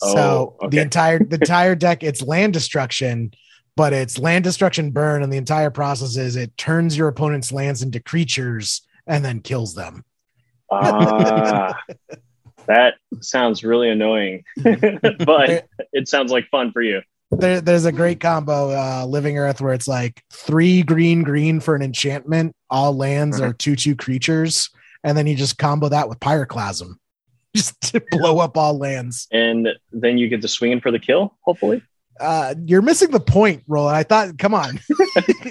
so Oh, the entire the entire deck it's land destruction, but it's land destruction burn, and the entire process is it turns your opponent's lands into creatures and then kills them. Ah, [LAUGHS] that sounds really annoying, [LAUGHS] but it sounds like fun for you. There, there's a great combo, uh, Living Earth, where it's like three green green for an enchantment. All lands Mhm. are two two creatures, and then you just combo that with Pyroclasm. [LAUGHS] just to blow up all lands. and then you get to swinging for the kill. Hopefully, Uh, you're missing the point, Roland. I thought, come on. [LAUGHS]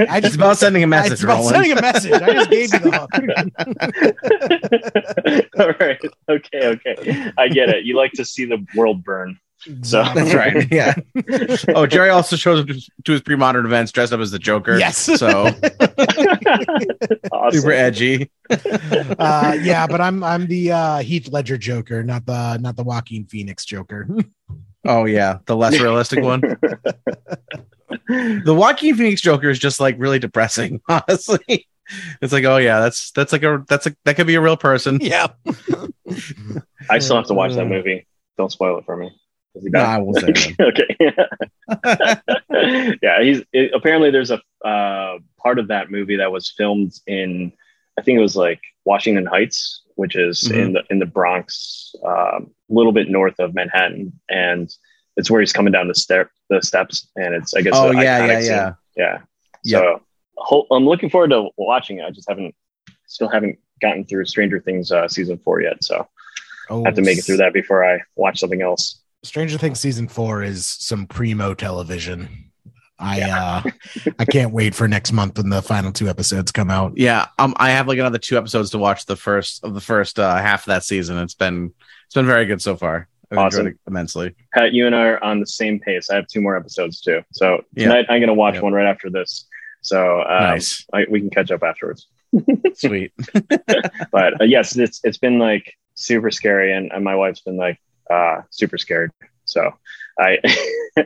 I It's just about sending a message, It's about Roland. sending a message. I just gave you the hook. [LAUGHS] all right, okay, okay, I get it. You like to see the world burn. So That's right. Yeah. Oh, Jerry also shows up to- to his pre-modern events dressed up as the Joker. Yes. So [LAUGHS] awesome. super edgy. uh, yeah, but I'm I'm the uh, Heath Ledger Joker, not the not the Joaquin Phoenix Joker. Oh yeah, the less realistic one. [LAUGHS] The Joaquin Phoenix Joker is just like really depressing. [LAUGHS] Honestly, it's like, oh yeah, that's that's like a that's a that could be a real person. yeah. [LAUGHS] I still have to watch that movie. Don't spoil it for me. Does he No. I won't say okay. yeah, he's it, apparently there's a uh, part of that movie that was filmed in, I think it was like Washington Heights, which is Mhm. in the in the Bronx, a little bit north of Manhattan, and it's where he's coming down the step the steps, and it's I guess Oh an yeah, iconic yeah, scene. yeah. yeah. Yep. So ho- I'm looking forward to watching it. I just haven't, still haven't gotten through Stranger Things uh, season four yet, so Oh, I have to make it through that before I watch something else. Stranger Things season four is some primo television. I uh I can't wait for next month when the final two episodes come out. Yeah, um, I have like another two episodes to watch the first of the first uh, half of that season. It's been it's been very good so far. I've Awesome. enjoyed it immensely. Pat, you and I are on the same pace. I have two more episodes too. So Yeah. tonight I'm going to watch Yep. one right after this. So um, nice, I, we can catch up afterwards. [LAUGHS] sweet. [LAUGHS] But uh, yes, it's it's been like super scary, and, and my wife's been like uh, super scared. So I [LAUGHS]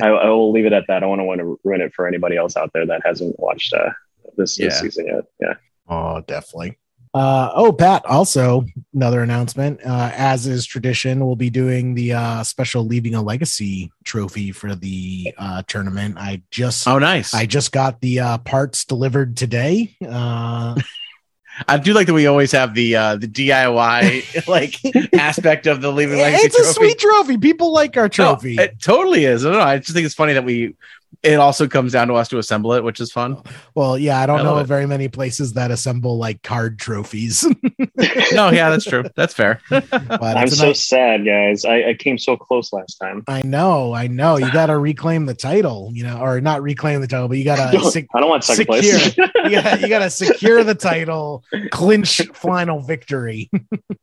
I, I will leave it at that. I don't want to ruin it for anybody else out there that hasn't watched uh, this, Yeah. this season yet. Yeah. Oh, definitely. Uh, oh, Pat, also another announcement. Uh, as is tradition, we'll be doing the uh, special Leaving a Legacy trophy for the uh, tournament. I just Oh, nice. I just got the uh, parts delivered today. Uh, [LAUGHS] I do like that we always have the uh the DIY [LAUGHS] like aspect of the leaving legacy it's a trophy. sweet trophy. People like our No, trophy. it totally is. I don't know. I just think it's funny that we it also comes down to us to assemble it, which is fun. well, yeah, I don't I know of it. very many places that assemble like card trophies. [LAUGHS] No, yeah, that's true. That's fair. [LAUGHS] but I'm so nice- sad, guys. I, I came so close last time. I know, I know. You got to reclaim the title, you know, or not reclaim the title, but you got [LAUGHS] to sec- I don't want second secure. place. you got you got to secure the title, clinch final victory.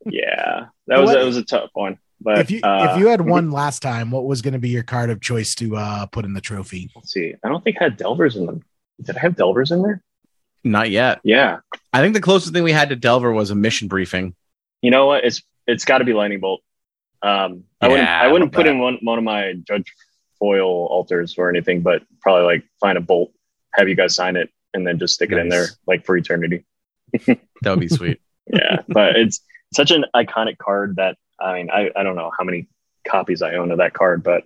yeah, that was What- that was a tough one. But if you uh, if you had one last time, what was going to be your card of choice to uh, put in the trophy? let's see, I don't think I had Delvers in them. Did I have Delvers in there? Not yet. Yeah. I think the closest thing we had to Delver was a mission briefing. You know what? It's it's got to be Lightning Bolt. Um, I wouldn't I wouldn't put bet. in one one of my Judge Foil altars or anything, but probably like find a bolt, have you guys sign it, and then just stick it in there like for eternity. [LAUGHS] That would be sweet. Yeah, but it's such an iconic card that I mean I, I don't know how many copies I own of that card, but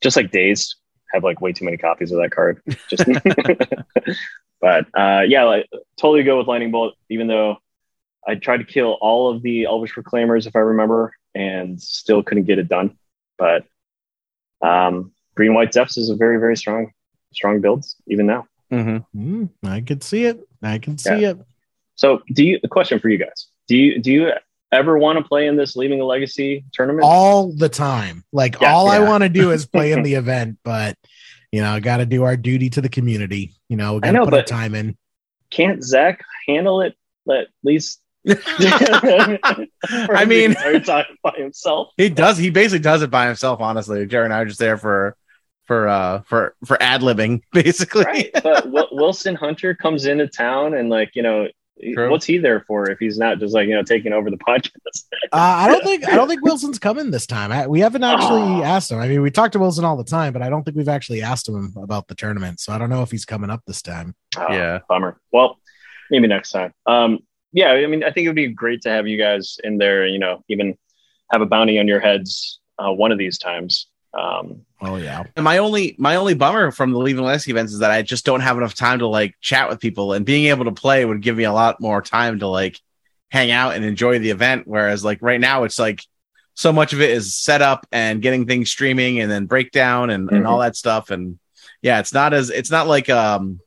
just like Days have like way too many copies of that card. Just [LAUGHS] but uh, yeah, like totally go with Lightning Bolt, even though I tried to kill all of the Elvish Reclaimers if I remember, and still couldn't get it done. But um, Green White Depths is a very very strong strong build even now. hmm Mm, I could see it. I can see it. So do you? The question for you guys: Do you do you ever want to play in this Leaving a Legacy tournament? All the time. Like Yeah, all I want to do is play in the [LAUGHS] event, but you know, got to do our duty to the community. You know, we got I to know, put our but- time in. Can't Zach handle it? At least. [LAUGHS] [LAUGHS] I mean, by himself. he does. He basically does it by himself. Honestly, Jerry and I are just there for for uh for for ad libbing, basically. right but Wil- wilson hunter comes into town and like you know True. what's he there for if he's not just like you know taking over the podcast [LAUGHS] Uh, I don't think I don't think Wilson's coming this time. I, we haven't actually Oh. asked him. I mean, we talk to Wilson all the time, but I don't think we've actually asked him about the tournament. So I don't know if he's coming up this time. Oh, Yeah. bummer well maybe next time um yeah i mean i think it would be great to have you guys in there you know even have a bounty on your heads uh, one of these times um Oh yeah, And my only my only bummer from the Leaving Legacy events is that I just don't have enough time to like chat with people, and being able to play would give me a lot more time to like hang out and enjoy the event. Whereas like right now, it's like so much of it is set up and getting things streaming and then breakdown and, and all that stuff. And yeah, it's not as it's not like um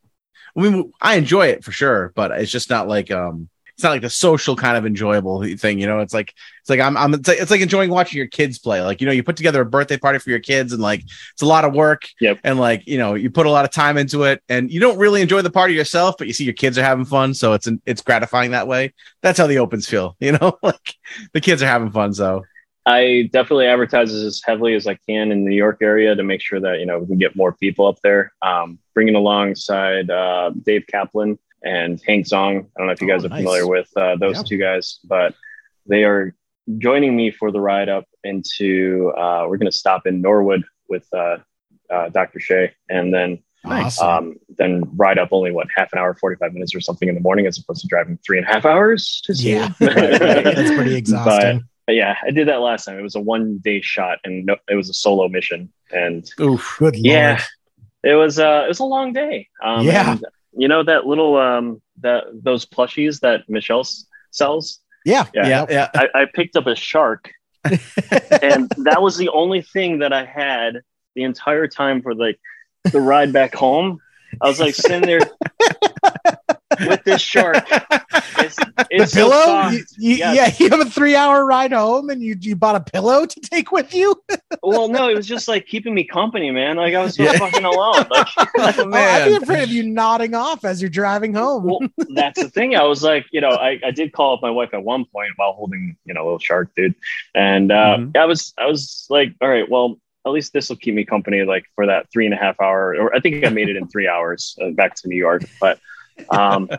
I mean I enjoy it for sure, but it's just not like um it's not like the social kind of enjoyable thing. You know, it's like it's like I'm I'm it's like, it's like enjoying watching your kids play. Like you know, you put together a birthday party for your kids, and like it's a lot of work. Yep. And like you know, you put a lot of time into it, and you don't really enjoy the party yourself, but you see your kids are having fun, so it's an, it's gratifying that way. That's how the opens feel. [LAUGHS] You know, like the kids are having fun. So I definitely advertise as heavily as I can in the New York area to make sure that you know we can get more people up there. Um, bringing alongside uh, Dave Kaplan and Hank Zong. I don't know if you guys Oh, are nice. familiar with uh, those Yeah. two guys, but they are joining me for the ride up into. Uh, we're going to stop in Norwood with uh, uh, Dr. Shay, and then Awesome. um, then ride up only what half an hour, forty five minutes or something in the morning, as opposed to driving three and a half hours to see. yeah, [LAUGHS] that's pretty [LAUGHS] exhausting. But yeah, I did that last time. It was a one day shot, and no, it was a solo mission, and oof. Good lord. yeah, it was uh, it was a long day. Um, Yeah. And, you know that little um, that those plushies that Michelle sells. Yeah. Yeah. Yeah, yeah. I, I picked up a shark, [LAUGHS] and that was the only thing that I had the entire time for like the ride back home. I was like sitting there [LAUGHS] with this shark. [LAUGHS] It's, The it's so pillow? soft. You- you- Yes. Yeah, you have a three hour ride home and you, you bought a pillow to take with you? [LAUGHS] Well, no, it was just like keeping me company, man. Like I was so fucking alone. Like, [LAUGHS] Oh, Oh, I'd be afraid of you nodding off as you're driving home. well, that's the thing. I was like, you know, I, I did call up my wife at one point while holding, you know, a little shark dude. And uh, Mhm. I was, I was like, all right, well, at least this will keep me company like for that three and a half hour, or I think I made it in three hours uh, back to New York. But um,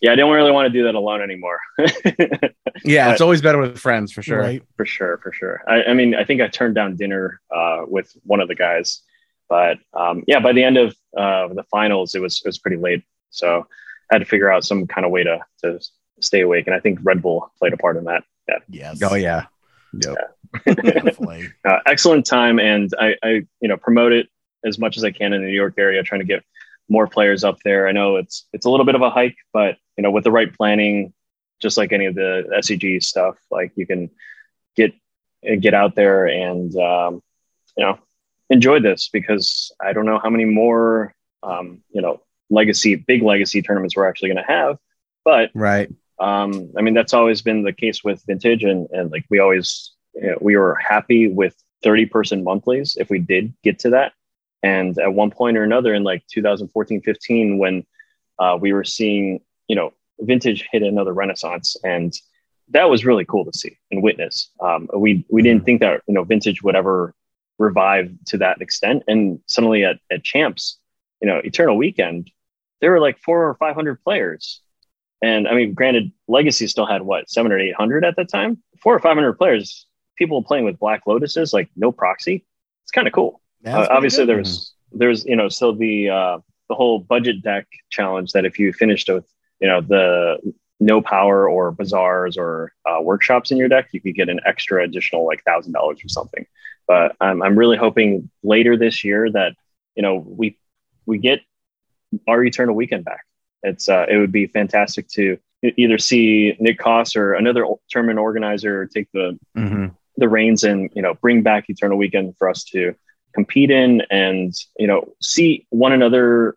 yeah, I don't really want to do that alone anymore. [LAUGHS] Yeah, it's always better with friends for sure. Right. for sure, for sure. I, I mean, I think I turned down dinner uh, with one of the guys, but um, yeah, by the end of uh, the finals, it was it was pretty late, so I had to figure out some kind of way to to stay awake, and I think Red Bull played a part in that. Yeah, Yes. Oh yeah. Yep. [LAUGHS] Definitely. uh, excellent time, and I, I you know promote it as much as I can in the New York area, trying to get more players up there. I know it's it's a little bit of a hike, but you know with the right planning, just like any of the SEG stuff, like you can get get out there and um, you know enjoy this because I don't know how many more um, you know legacy big legacy tournaments we're actually going to have, but Right. um, I mean, that's always been the case with vintage, and and like we always you know, we were happy with thirty person monthlies if we did get to that. And at one point or another in like 2014, 15, when uh, we were seeing you know vintage hit another renaissance, and that was really cool to see and witness. Um, we we didn't think that you know vintage would ever revive to that extent, and suddenly at at champs, you know, Eternal Weekend, there were like four or five hundred players and I mean, granted, Legacy still had what seven or eight hundred at that time. Four or five hundred players, people playing with Black Lotuses, like no proxy. It's kind of cool. Uh, obviously, good. there's there's you know still the uh, the whole budget deck challenge that if you finished with you know the no power or bazaars or uh, workshops in your deck, you could get an extra additional like thousand dollars or something. But I'm I'm really hoping later this year that you know we we get our Eternal Weekend back. It's uh, it would be fantastic to either see Nick Koss or another tournament organizer take the hmm the reins and you know bring back Eternal Weekend for us to compete in and you know see one another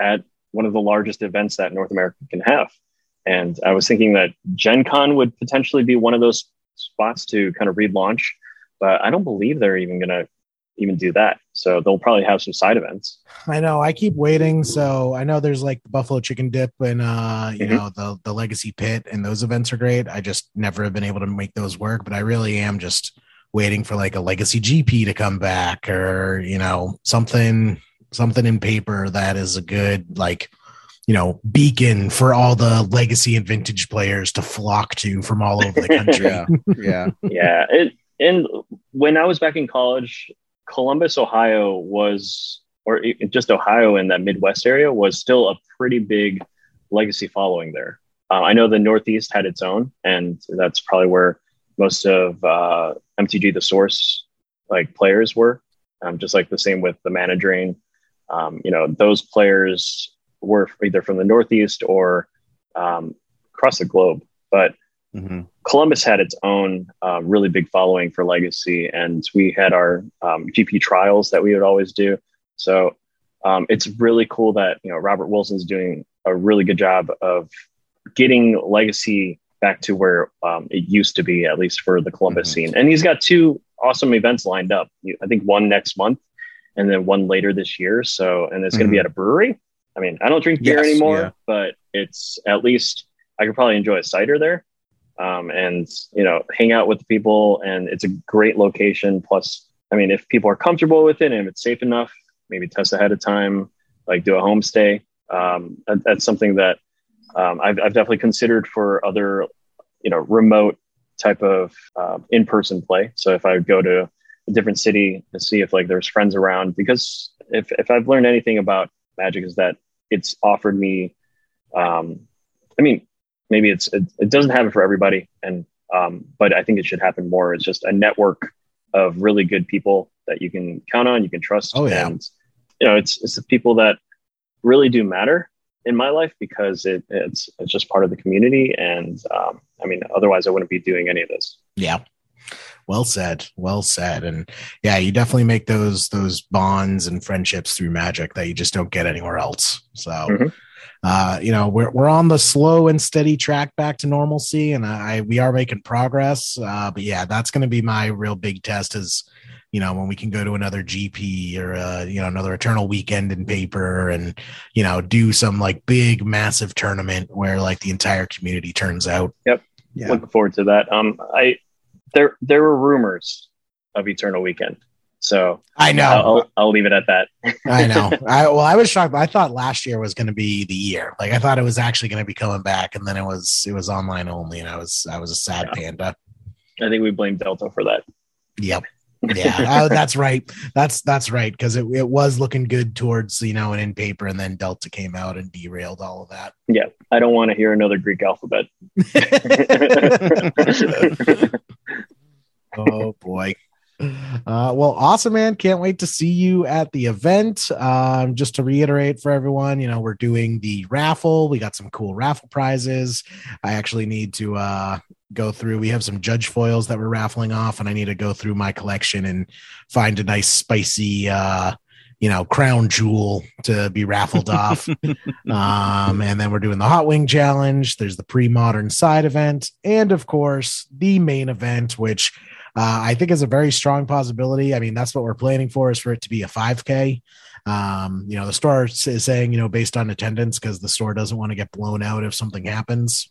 at one of the largest events that North America can have. And I was thinking that Gen Con would potentially be one of those spots to kind of relaunch, but I don't believe they're even going to even do that. So they'll probably have some side events. I know. I keep waiting. So I know there's like the Buffalo Chicken Dip and uh, you Mhm. know, the the Legacy Pit, and those events are great. I just never have been able to make those work, but I really am just waiting for like a Legacy GP to come back or you know something something in paper that is a good like you know beacon for all the legacy and vintage players to flock to from all over the [LAUGHS] country. Yeah. Yeah. [LAUGHS] yeah it, and when i was back in college columbus ohio was or just ohio in that midwest area was still a pretty big legacy following there uh, i know the northeast had its own and that's probably where most of uh, mtg the source like players were. Um, just like the same with the managing, um, you know those players were either from the northeast or um, across the globe. But hmm Columbus had its own uh, really big following for Legacy, and we had our um, GP trials that we would always do. So um, it's really cool that you know Robert Wilson's doing a really good job of getting legacy back to where um, it used to be, at least for the Columbus Mhm. scene. And he's got two awesome events lined up. I think one next month and then one later this year. So, and it's going to be at a brewery. I mean, I don't drink beer Yes, anymore, yeah. but it's at least I could probably enjoy a cider there. Um, and you know, hang out with the people, and it's a great location. Plus, I mean, if people are comfortable with it and if it's safe enough, maybe test ahead of time, like do a homestay. Um, that, that's something that um, I've, I've definitely considered for other, you know, remote type of uh, in-person play. So if I would go to a different city to see if like there's friends around, because if if I've learned anything about Magic is that it's offered me, um, I mean, maybe it's it, it doesn't happen for everybody, and um, but I think it should happen more. It's just a network of really good people that you can count on, you can trust, Oh, yeah. and you know, it's it's the people that really do matter in my life because it, it's it's just part of the community, and um, I mean, otherwise I wouldn't be doing any of this. Yeah. Well said. Well said. And yeah, you definitely make those those bonds and friendships through magic that you just don't get anywhere else. So Mhm. uh, you know, we're we're on the slow and steady track back to normalcy and I we are making progress. Uh, but yeah, that's gonna be my real big test is you know, when we can go to another GP or uh, you know, another eternal weekend in paper and you know, do some like big massive tournament where like the entire community turns out. Yeah. Looking forward to that. Um, I there there were rumors of Eternal Weekend, so I know. I'll, I'll leave it at that. [LAUGHS] I know. [LAUGHS] I well, I was shocked. I thought last year was going to be the year. Like I thought it was actually going to be coming back, and then it was it was online only, and I was I was a sad Yeah. panda. I think we blame Delta for that. Yep. Yeah, [LAUGHS] that's right. That's that's right because it, it was looking good towards you know and in paper, and then Delta came out and derailed all of that. Yeah, I don't want to hear another Greek alphabet. [LAUGHS] oh boy. Uh, well, awesome, man. Can't wait to see you at the event. Um, just to reiterate for everyone, you know, we're doing the raffle. We got some cool raffle prizes. I actually need to uh, go through. We have some judge foils that we're raffling off, and I need to go through my collection and find a nice, spicy, uh, you know, crown jewel to be raffled off. [LAUGHS] um, and then we're doing the hot wing challenge. There's the pre modern side event, and of course, the main event, which uh, I think is a very strong possibility. I mean, that's what we're planning for is for it to be a 5K. Um, you know, the store is saying, you know, based on attendance, because the store doesn't want to get blown out if something happens.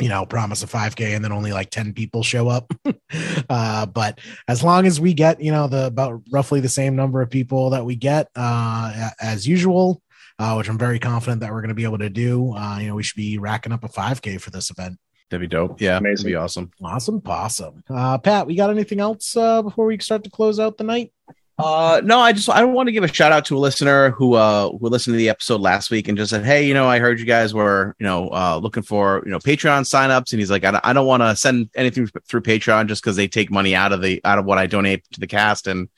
You know, promise a 5K and then only like 10 people show up. [LAUGHS] uh, but as long as we get, you know, the about roughly the same number of people that we get uh, as usual, uh, which I'm very confident that we're going to be able to do, uh, you know, we should be racking up a 5K for this event. That'd be dope. Yeah. Amazing. That'd be awesome. Awesome, possum. Uh, Pat, we got anything else uh, before we start to close out the night? Uh, no, I just I want to give a shout out to a listener who uh who listened to the episode last week and just said, hey, you know, I heard you guys were you know uh looking for you know Patreon signups, and he's like, I don't, I don't want to send anything through Patreon just because they take money out of the out of what I donate to the cast, and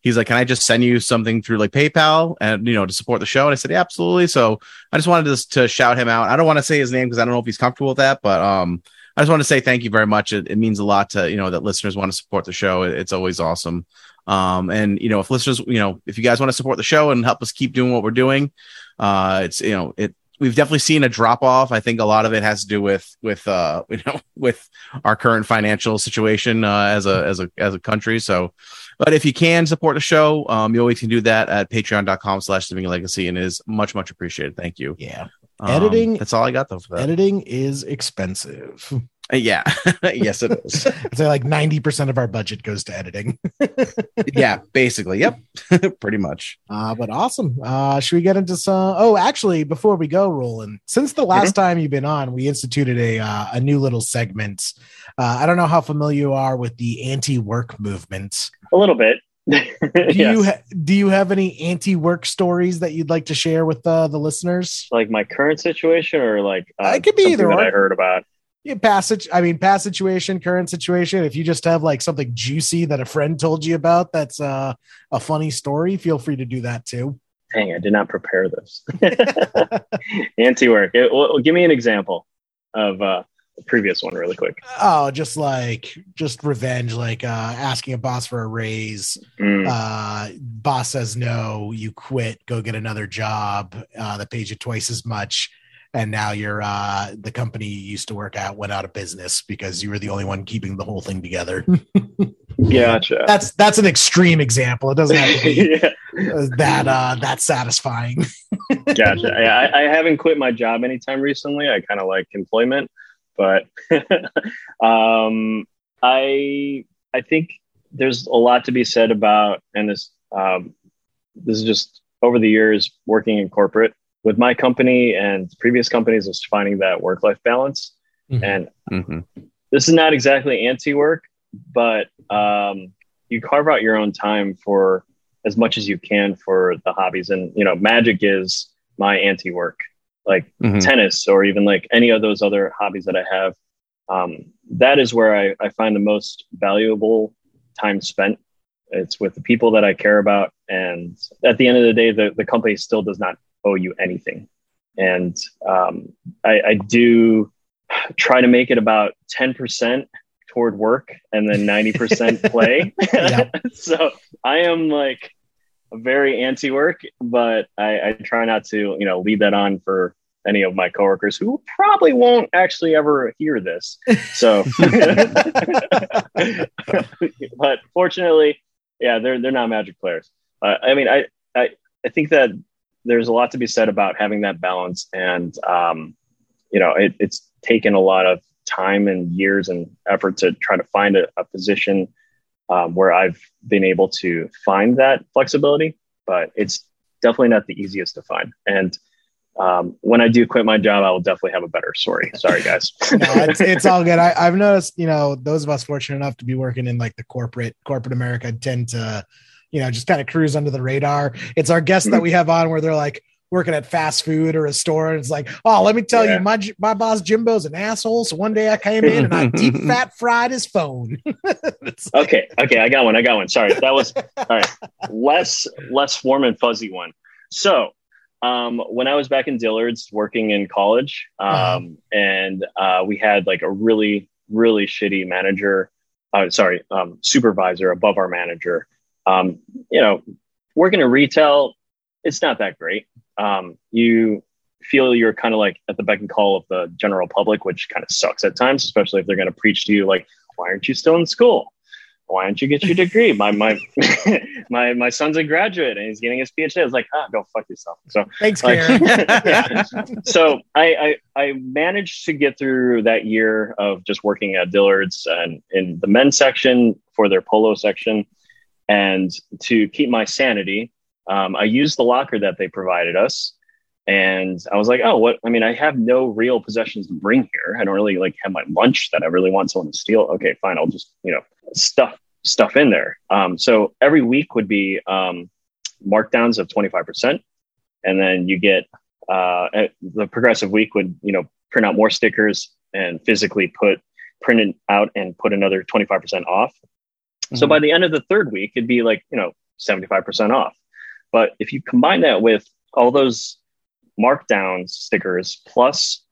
he's like, can I just send you something through like PayPal and you know to support the show? And I said, yeah, absolutely. So I just wanted to to shout him out. I don't want to say his name because I don't know if he's comfortable with that, but um. I just want to say thank you very much. It, it means a lot to you know that listeners want to support the show. It- it's always awesome. Um, and you know, if listeners, you know, if you guys want to support the show and help us keep doing what we're doing, uh, it's you know, it we've definitely seen a drop off. I think a lot of it has to do with with uh, [LAUGHS] you know, with our current financial situation uh, as a as a as a country. So, but if you can support the show, um, you always can do that at Patreon.com/slash Leaving Legacy, and it is much much appreciated. Thank you. Yeah. Um, Editing- That's all I got though for that. Editing is expensive. [LAUGHS] Uh, yeah, [LAUGHS] yes, it is. I'd say like 90% of our budget goes to editing. [LAUGHS] yeah, basically. Yep, [LAUGHS] pretty much. Uh, but awesome. Uh, should we get into some? Oh, actually, before we go, Roland, since the last time you've been on, we instituted a uh, a new little segment. Uh, I don't know how familiar you are with the anti-work movement. A little bit. Do yes. you ha- do you have any anti-work stories that you'd like to share with uh, the listeners? like my current situation or like uh, It could be something either that or. I heard about. Yeah, sit- I mean, past situation, current situation. If you just have like something juicy that a friend told you about, that's uh, a funny story. Feel free to do that too. Dang, I did not prepare this. [LAUGHS] Anti work. Well, give me an example of uh, the previous one, really quick. Oh, just like just revenge, like uh, asking a boss for a raise. Mm, Uh, boss says no, you quit, go get another job uh, that pays you twice as much. And now you're uh, the company you used to work at went out of business because you were the only one keeping the whole thing together. [LAUGHS] Gotcha. that's that's an extreme example. It doesn't have to be [LAUGHS] yeah, that uh, that satisfying. [LAUGHS] gotcha. Yeah, I, I haven't quit my job anytime recently. I kind of like employment, but um, I I think there's a lot to be said about, and this um, this is just over the years working in corporate with my company and previous companies is finding that work life balance. Mhm. And Mhm. this is not exactly anti work, but um, you carve out your own time for as much as you can for the hobbies. And, you know, magic is my anti work, like Mhm. tennis or even like any of those other hobbies that I have. Um, that is where I, I find the most valuable time spent. It's with the people that I care about. And at the end of the day, the, the company still does not owe you anything. And um, I, I do try to make it about 10% toward work and then 90% [LAUGHS] play. [LAUGHS] So I am like very anti work, but I, I try not to, you know, lead that on for any of my coworkers who probably won't actually ever hear this. So, [LAUGHS] but fortunately, yeah, they're, they're not magic players. Uh, I mean, I, I, I think that there's a lot to be said about having that balance and, um, you know, it, it's taken a lot of time and years and effort to try to find a, a position um, where I've been able to find that flexibility, but it's definitely not the easiest to find. And um, when I do quit my job, I will definitely have a better story. Sorry, guys. [LAUGHS] no, it's, it's all good. I, I've noticed, you know, those of us fortunate enough to be working in like the corporate corporate America tend to, you know, just kind of cruise under the radar. It's our guests that we have on where they're like working at fast food or a store, and it's like, oh, let me tell Yeah. you, my my boss Jimbo's an asshole. So one day I came in and I deep [LAUGHS] fat fried his phone. [LAUGHS] Okay, okay, I got one. I got one. Sorry, that was [LAUGHS] all right. Less less warm and fuzzy one. So, um, when I was back in Dillard's working in college, um, Uh-huh. and uh, we had like a really really shitty manager, uh, sorry, um, supervisor above our manager. Um, you know, working in retail, it's not that great. Um, you feel you're kind of like at the beck and call of the general public, which kind of sucks at times, especially if they're going to preach to you like, "Why aren't you still in school? Why don't you get your degree?" my my [LAUGHS] my my son's a graduate and he's getting his PhD. I was like, "Ah, go fuck yourself." So Thanks, like- Karen. Yeah. [LAUGHS] so I, I I managed to get through that year of just working at Dillard's and in the men's section for their polo section, and to keep my sanity, um, I used the locker that they provided us. And I was like, oh, what? I mean, I have no real possessions to bring here. I don't really like have my lunch that I really want someone to steal. Okay, fine. I'll just, you know, stuff stuff in there. Um, so every week would be um, markdowns of 25%. And then you get uh, the progressive week would, you know, print out more stickers and physically put print it out and put another 25% off. So Mhm. by the end of the third week, it'd be like, you know, 75% off. But if you combine that with all those markdown stickers, plus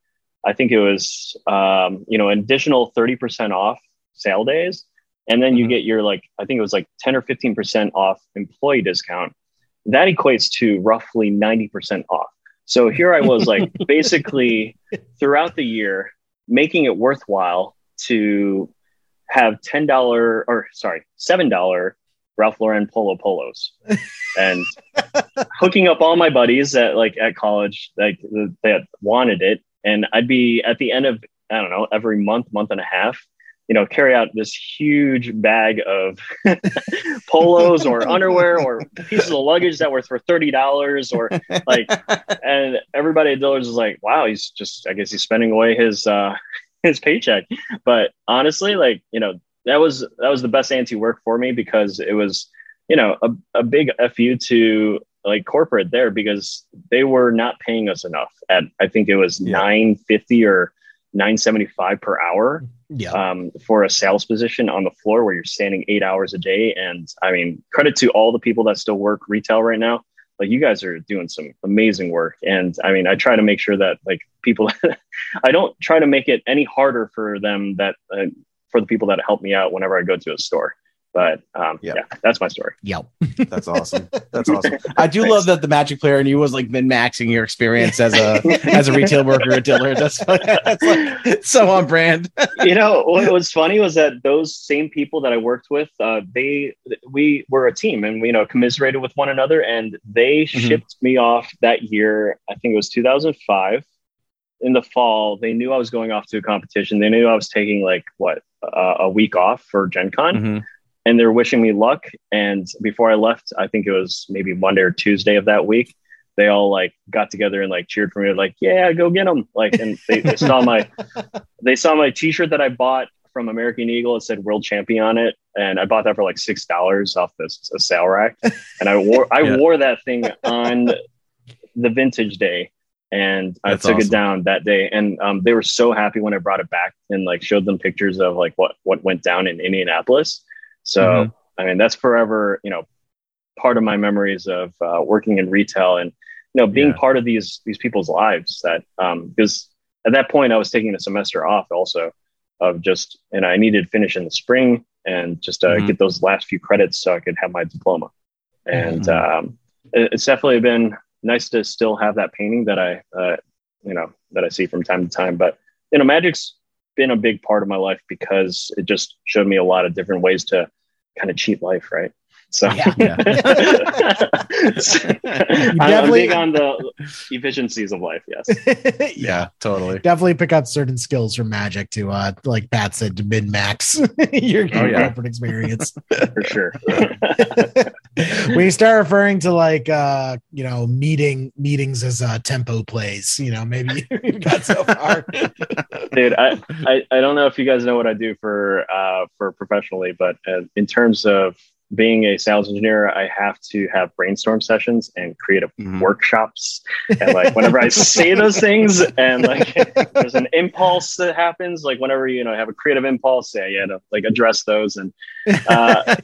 I think it was, um, you know, an additional 30% off sale days. And then you Mhm. get your like, I think it was like 10 or 15% off employee discount. That equates to roughly 90% off. So here I was like [LAUGHS] basically throughout the year making it worthwhile to have $10 or sorry, $7 Ralph Lauren polo polos. And [LAUGHS] hooking up all my buddies at like at college like that wanted it. And I'd be at the end of I don't know every month month and a half you know carry out this huge bag of [LAUGHS] polos or underwear or pieces of luggage that were for $30 or like [LAUGHS] and everybody at Dillard's is like wow he's just I guess he's spending away his uh [LAUGHS] his paycheck but honestly like you know that was that was the best anti work for me because it was you know a, a big fu to like corporate there because they were not paying us enough at i think it was Yeah. 950 or 975 per hour yeah. um, for a sales position on the floor where you're standing eight hours a day and i mean credit to all the people that still work retail right now like you guys are doing some amazing work. And i mean i try to make sure that like people [LAUGHS] i don't try to make it any harder for them that uh, for the people that help me out whenever i go to a store But um, Yep. yeah, that's my story. Yep. [LAUGHS] That's awesome. That's awesome. I do love that the Magic player and you was like min maxing your experience as a [LAUGHS] as a retail worker at Diller. That's, [LAUGHS] that's like so on brand. you know what was funny was that those same people that I worked with, uh, they we were a team and we you know commiserated with one another, and they shipped me off that year. I think it was 2005 in the fall. They knew I was going off to a competition. They knew I was taking like what uh, a week off for Gen Con, Mhm. And they're wishing me luck. And before I left, I think it was maybe Monday or Tuesday of that week. They all like got together and like cheered for me, like, "Yeah, go get them!" Like, and they, they saw my [LAUGHS] they saw my T-shirt that I bought from American Eagle. It said "World Champion" on it, and I bought that for like six dollars off this a sale rack. And I wore I [LAUGHS] Yeah. wore that thing on the vintage day, and I That's took awesome. it down that day. And um, they were so happy when I brought it back and like showed them pictures of like what what went down in Indianapolis. So Mhm. I mean, that's forever, you know, part of my memories of uh, working in retail and you know being Yeah. part of these these people's lives. That um, because at that point I was taking a semester off also of just and I needed to finish in the spring and just uh, Mhm. get those last few credits so I could have my diploma. And Mhm. um, it- it's definitely been nice to still have that painting that I uh, you know that I see from time to time. But you know, Magic's been a big part of my life because it just showed me a lot of different ways to kind of cheat life, right? So Yeah. [LAUGHS] Yeah. [LAUGHS] I'm, I'm definitely- big on the efficiencies of life. Yes. [LAUGHS] Yeah, totally. Definitely pick up certain skills from Magic to, uh, like Pat said, to min max your Oh, yeah. corporate experience. for sure. we start referring to like, uh, you know, meeting meetings as uh, tempo plays, you know, maybe you've got so far. Dude, I, I, I don't know if you guys know what I do for uh, for professionally, but uh, in terms of being a sales engineer, I have to have brainstorm sessions and creative Mhm. workshops. And like whenever I say those things, and like [LAUGHS] there's an impulse that happens, like whenever you know have a creative impulse, yeah, yeah, to like address those. And uh, [LAUGHS]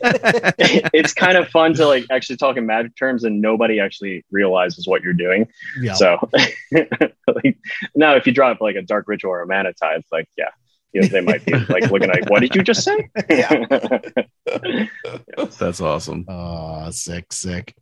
it's kind of fun to like actually talk in magic terms, and nobody actually realizes what you're doing. Yeah. So [LAUGHS] like, now, if you drop like a dark ritual or a mana tithe, like yeah, you know, they might be like looking like, what did you just say? Yeah. [LAUGHS] That's awesome. Oh, sick, sick.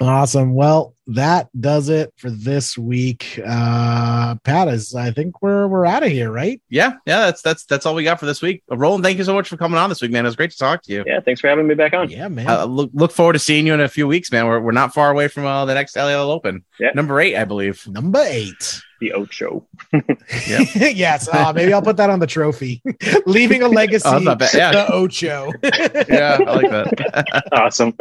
Awesome. Well, that does it for this week. Uh Pat is I think we're we're out of here, right? Yeah, yeah, that's that's that's all we got for this week. Uh, Roland, thank you so much for coming on this week, man. It was great to talk to you. yeah, thanks for having me back on. Yeah, man. Uh, look look forward to seeing you in a few weeks, man. We're we're not far away from uh, the next LAL Open. Yeah. Number eight, I believe. Number eight. The Ocho. Show. [LAUGHS] yes. Uh, maybe I'll put that on the trophy. [LAUGHS] Leaving a legacy. Oh, that's not. Yeah. The Ocho. Yeah, I like that. [LAUGHS] Awesome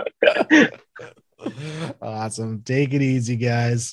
awesome. Take it easy, guys.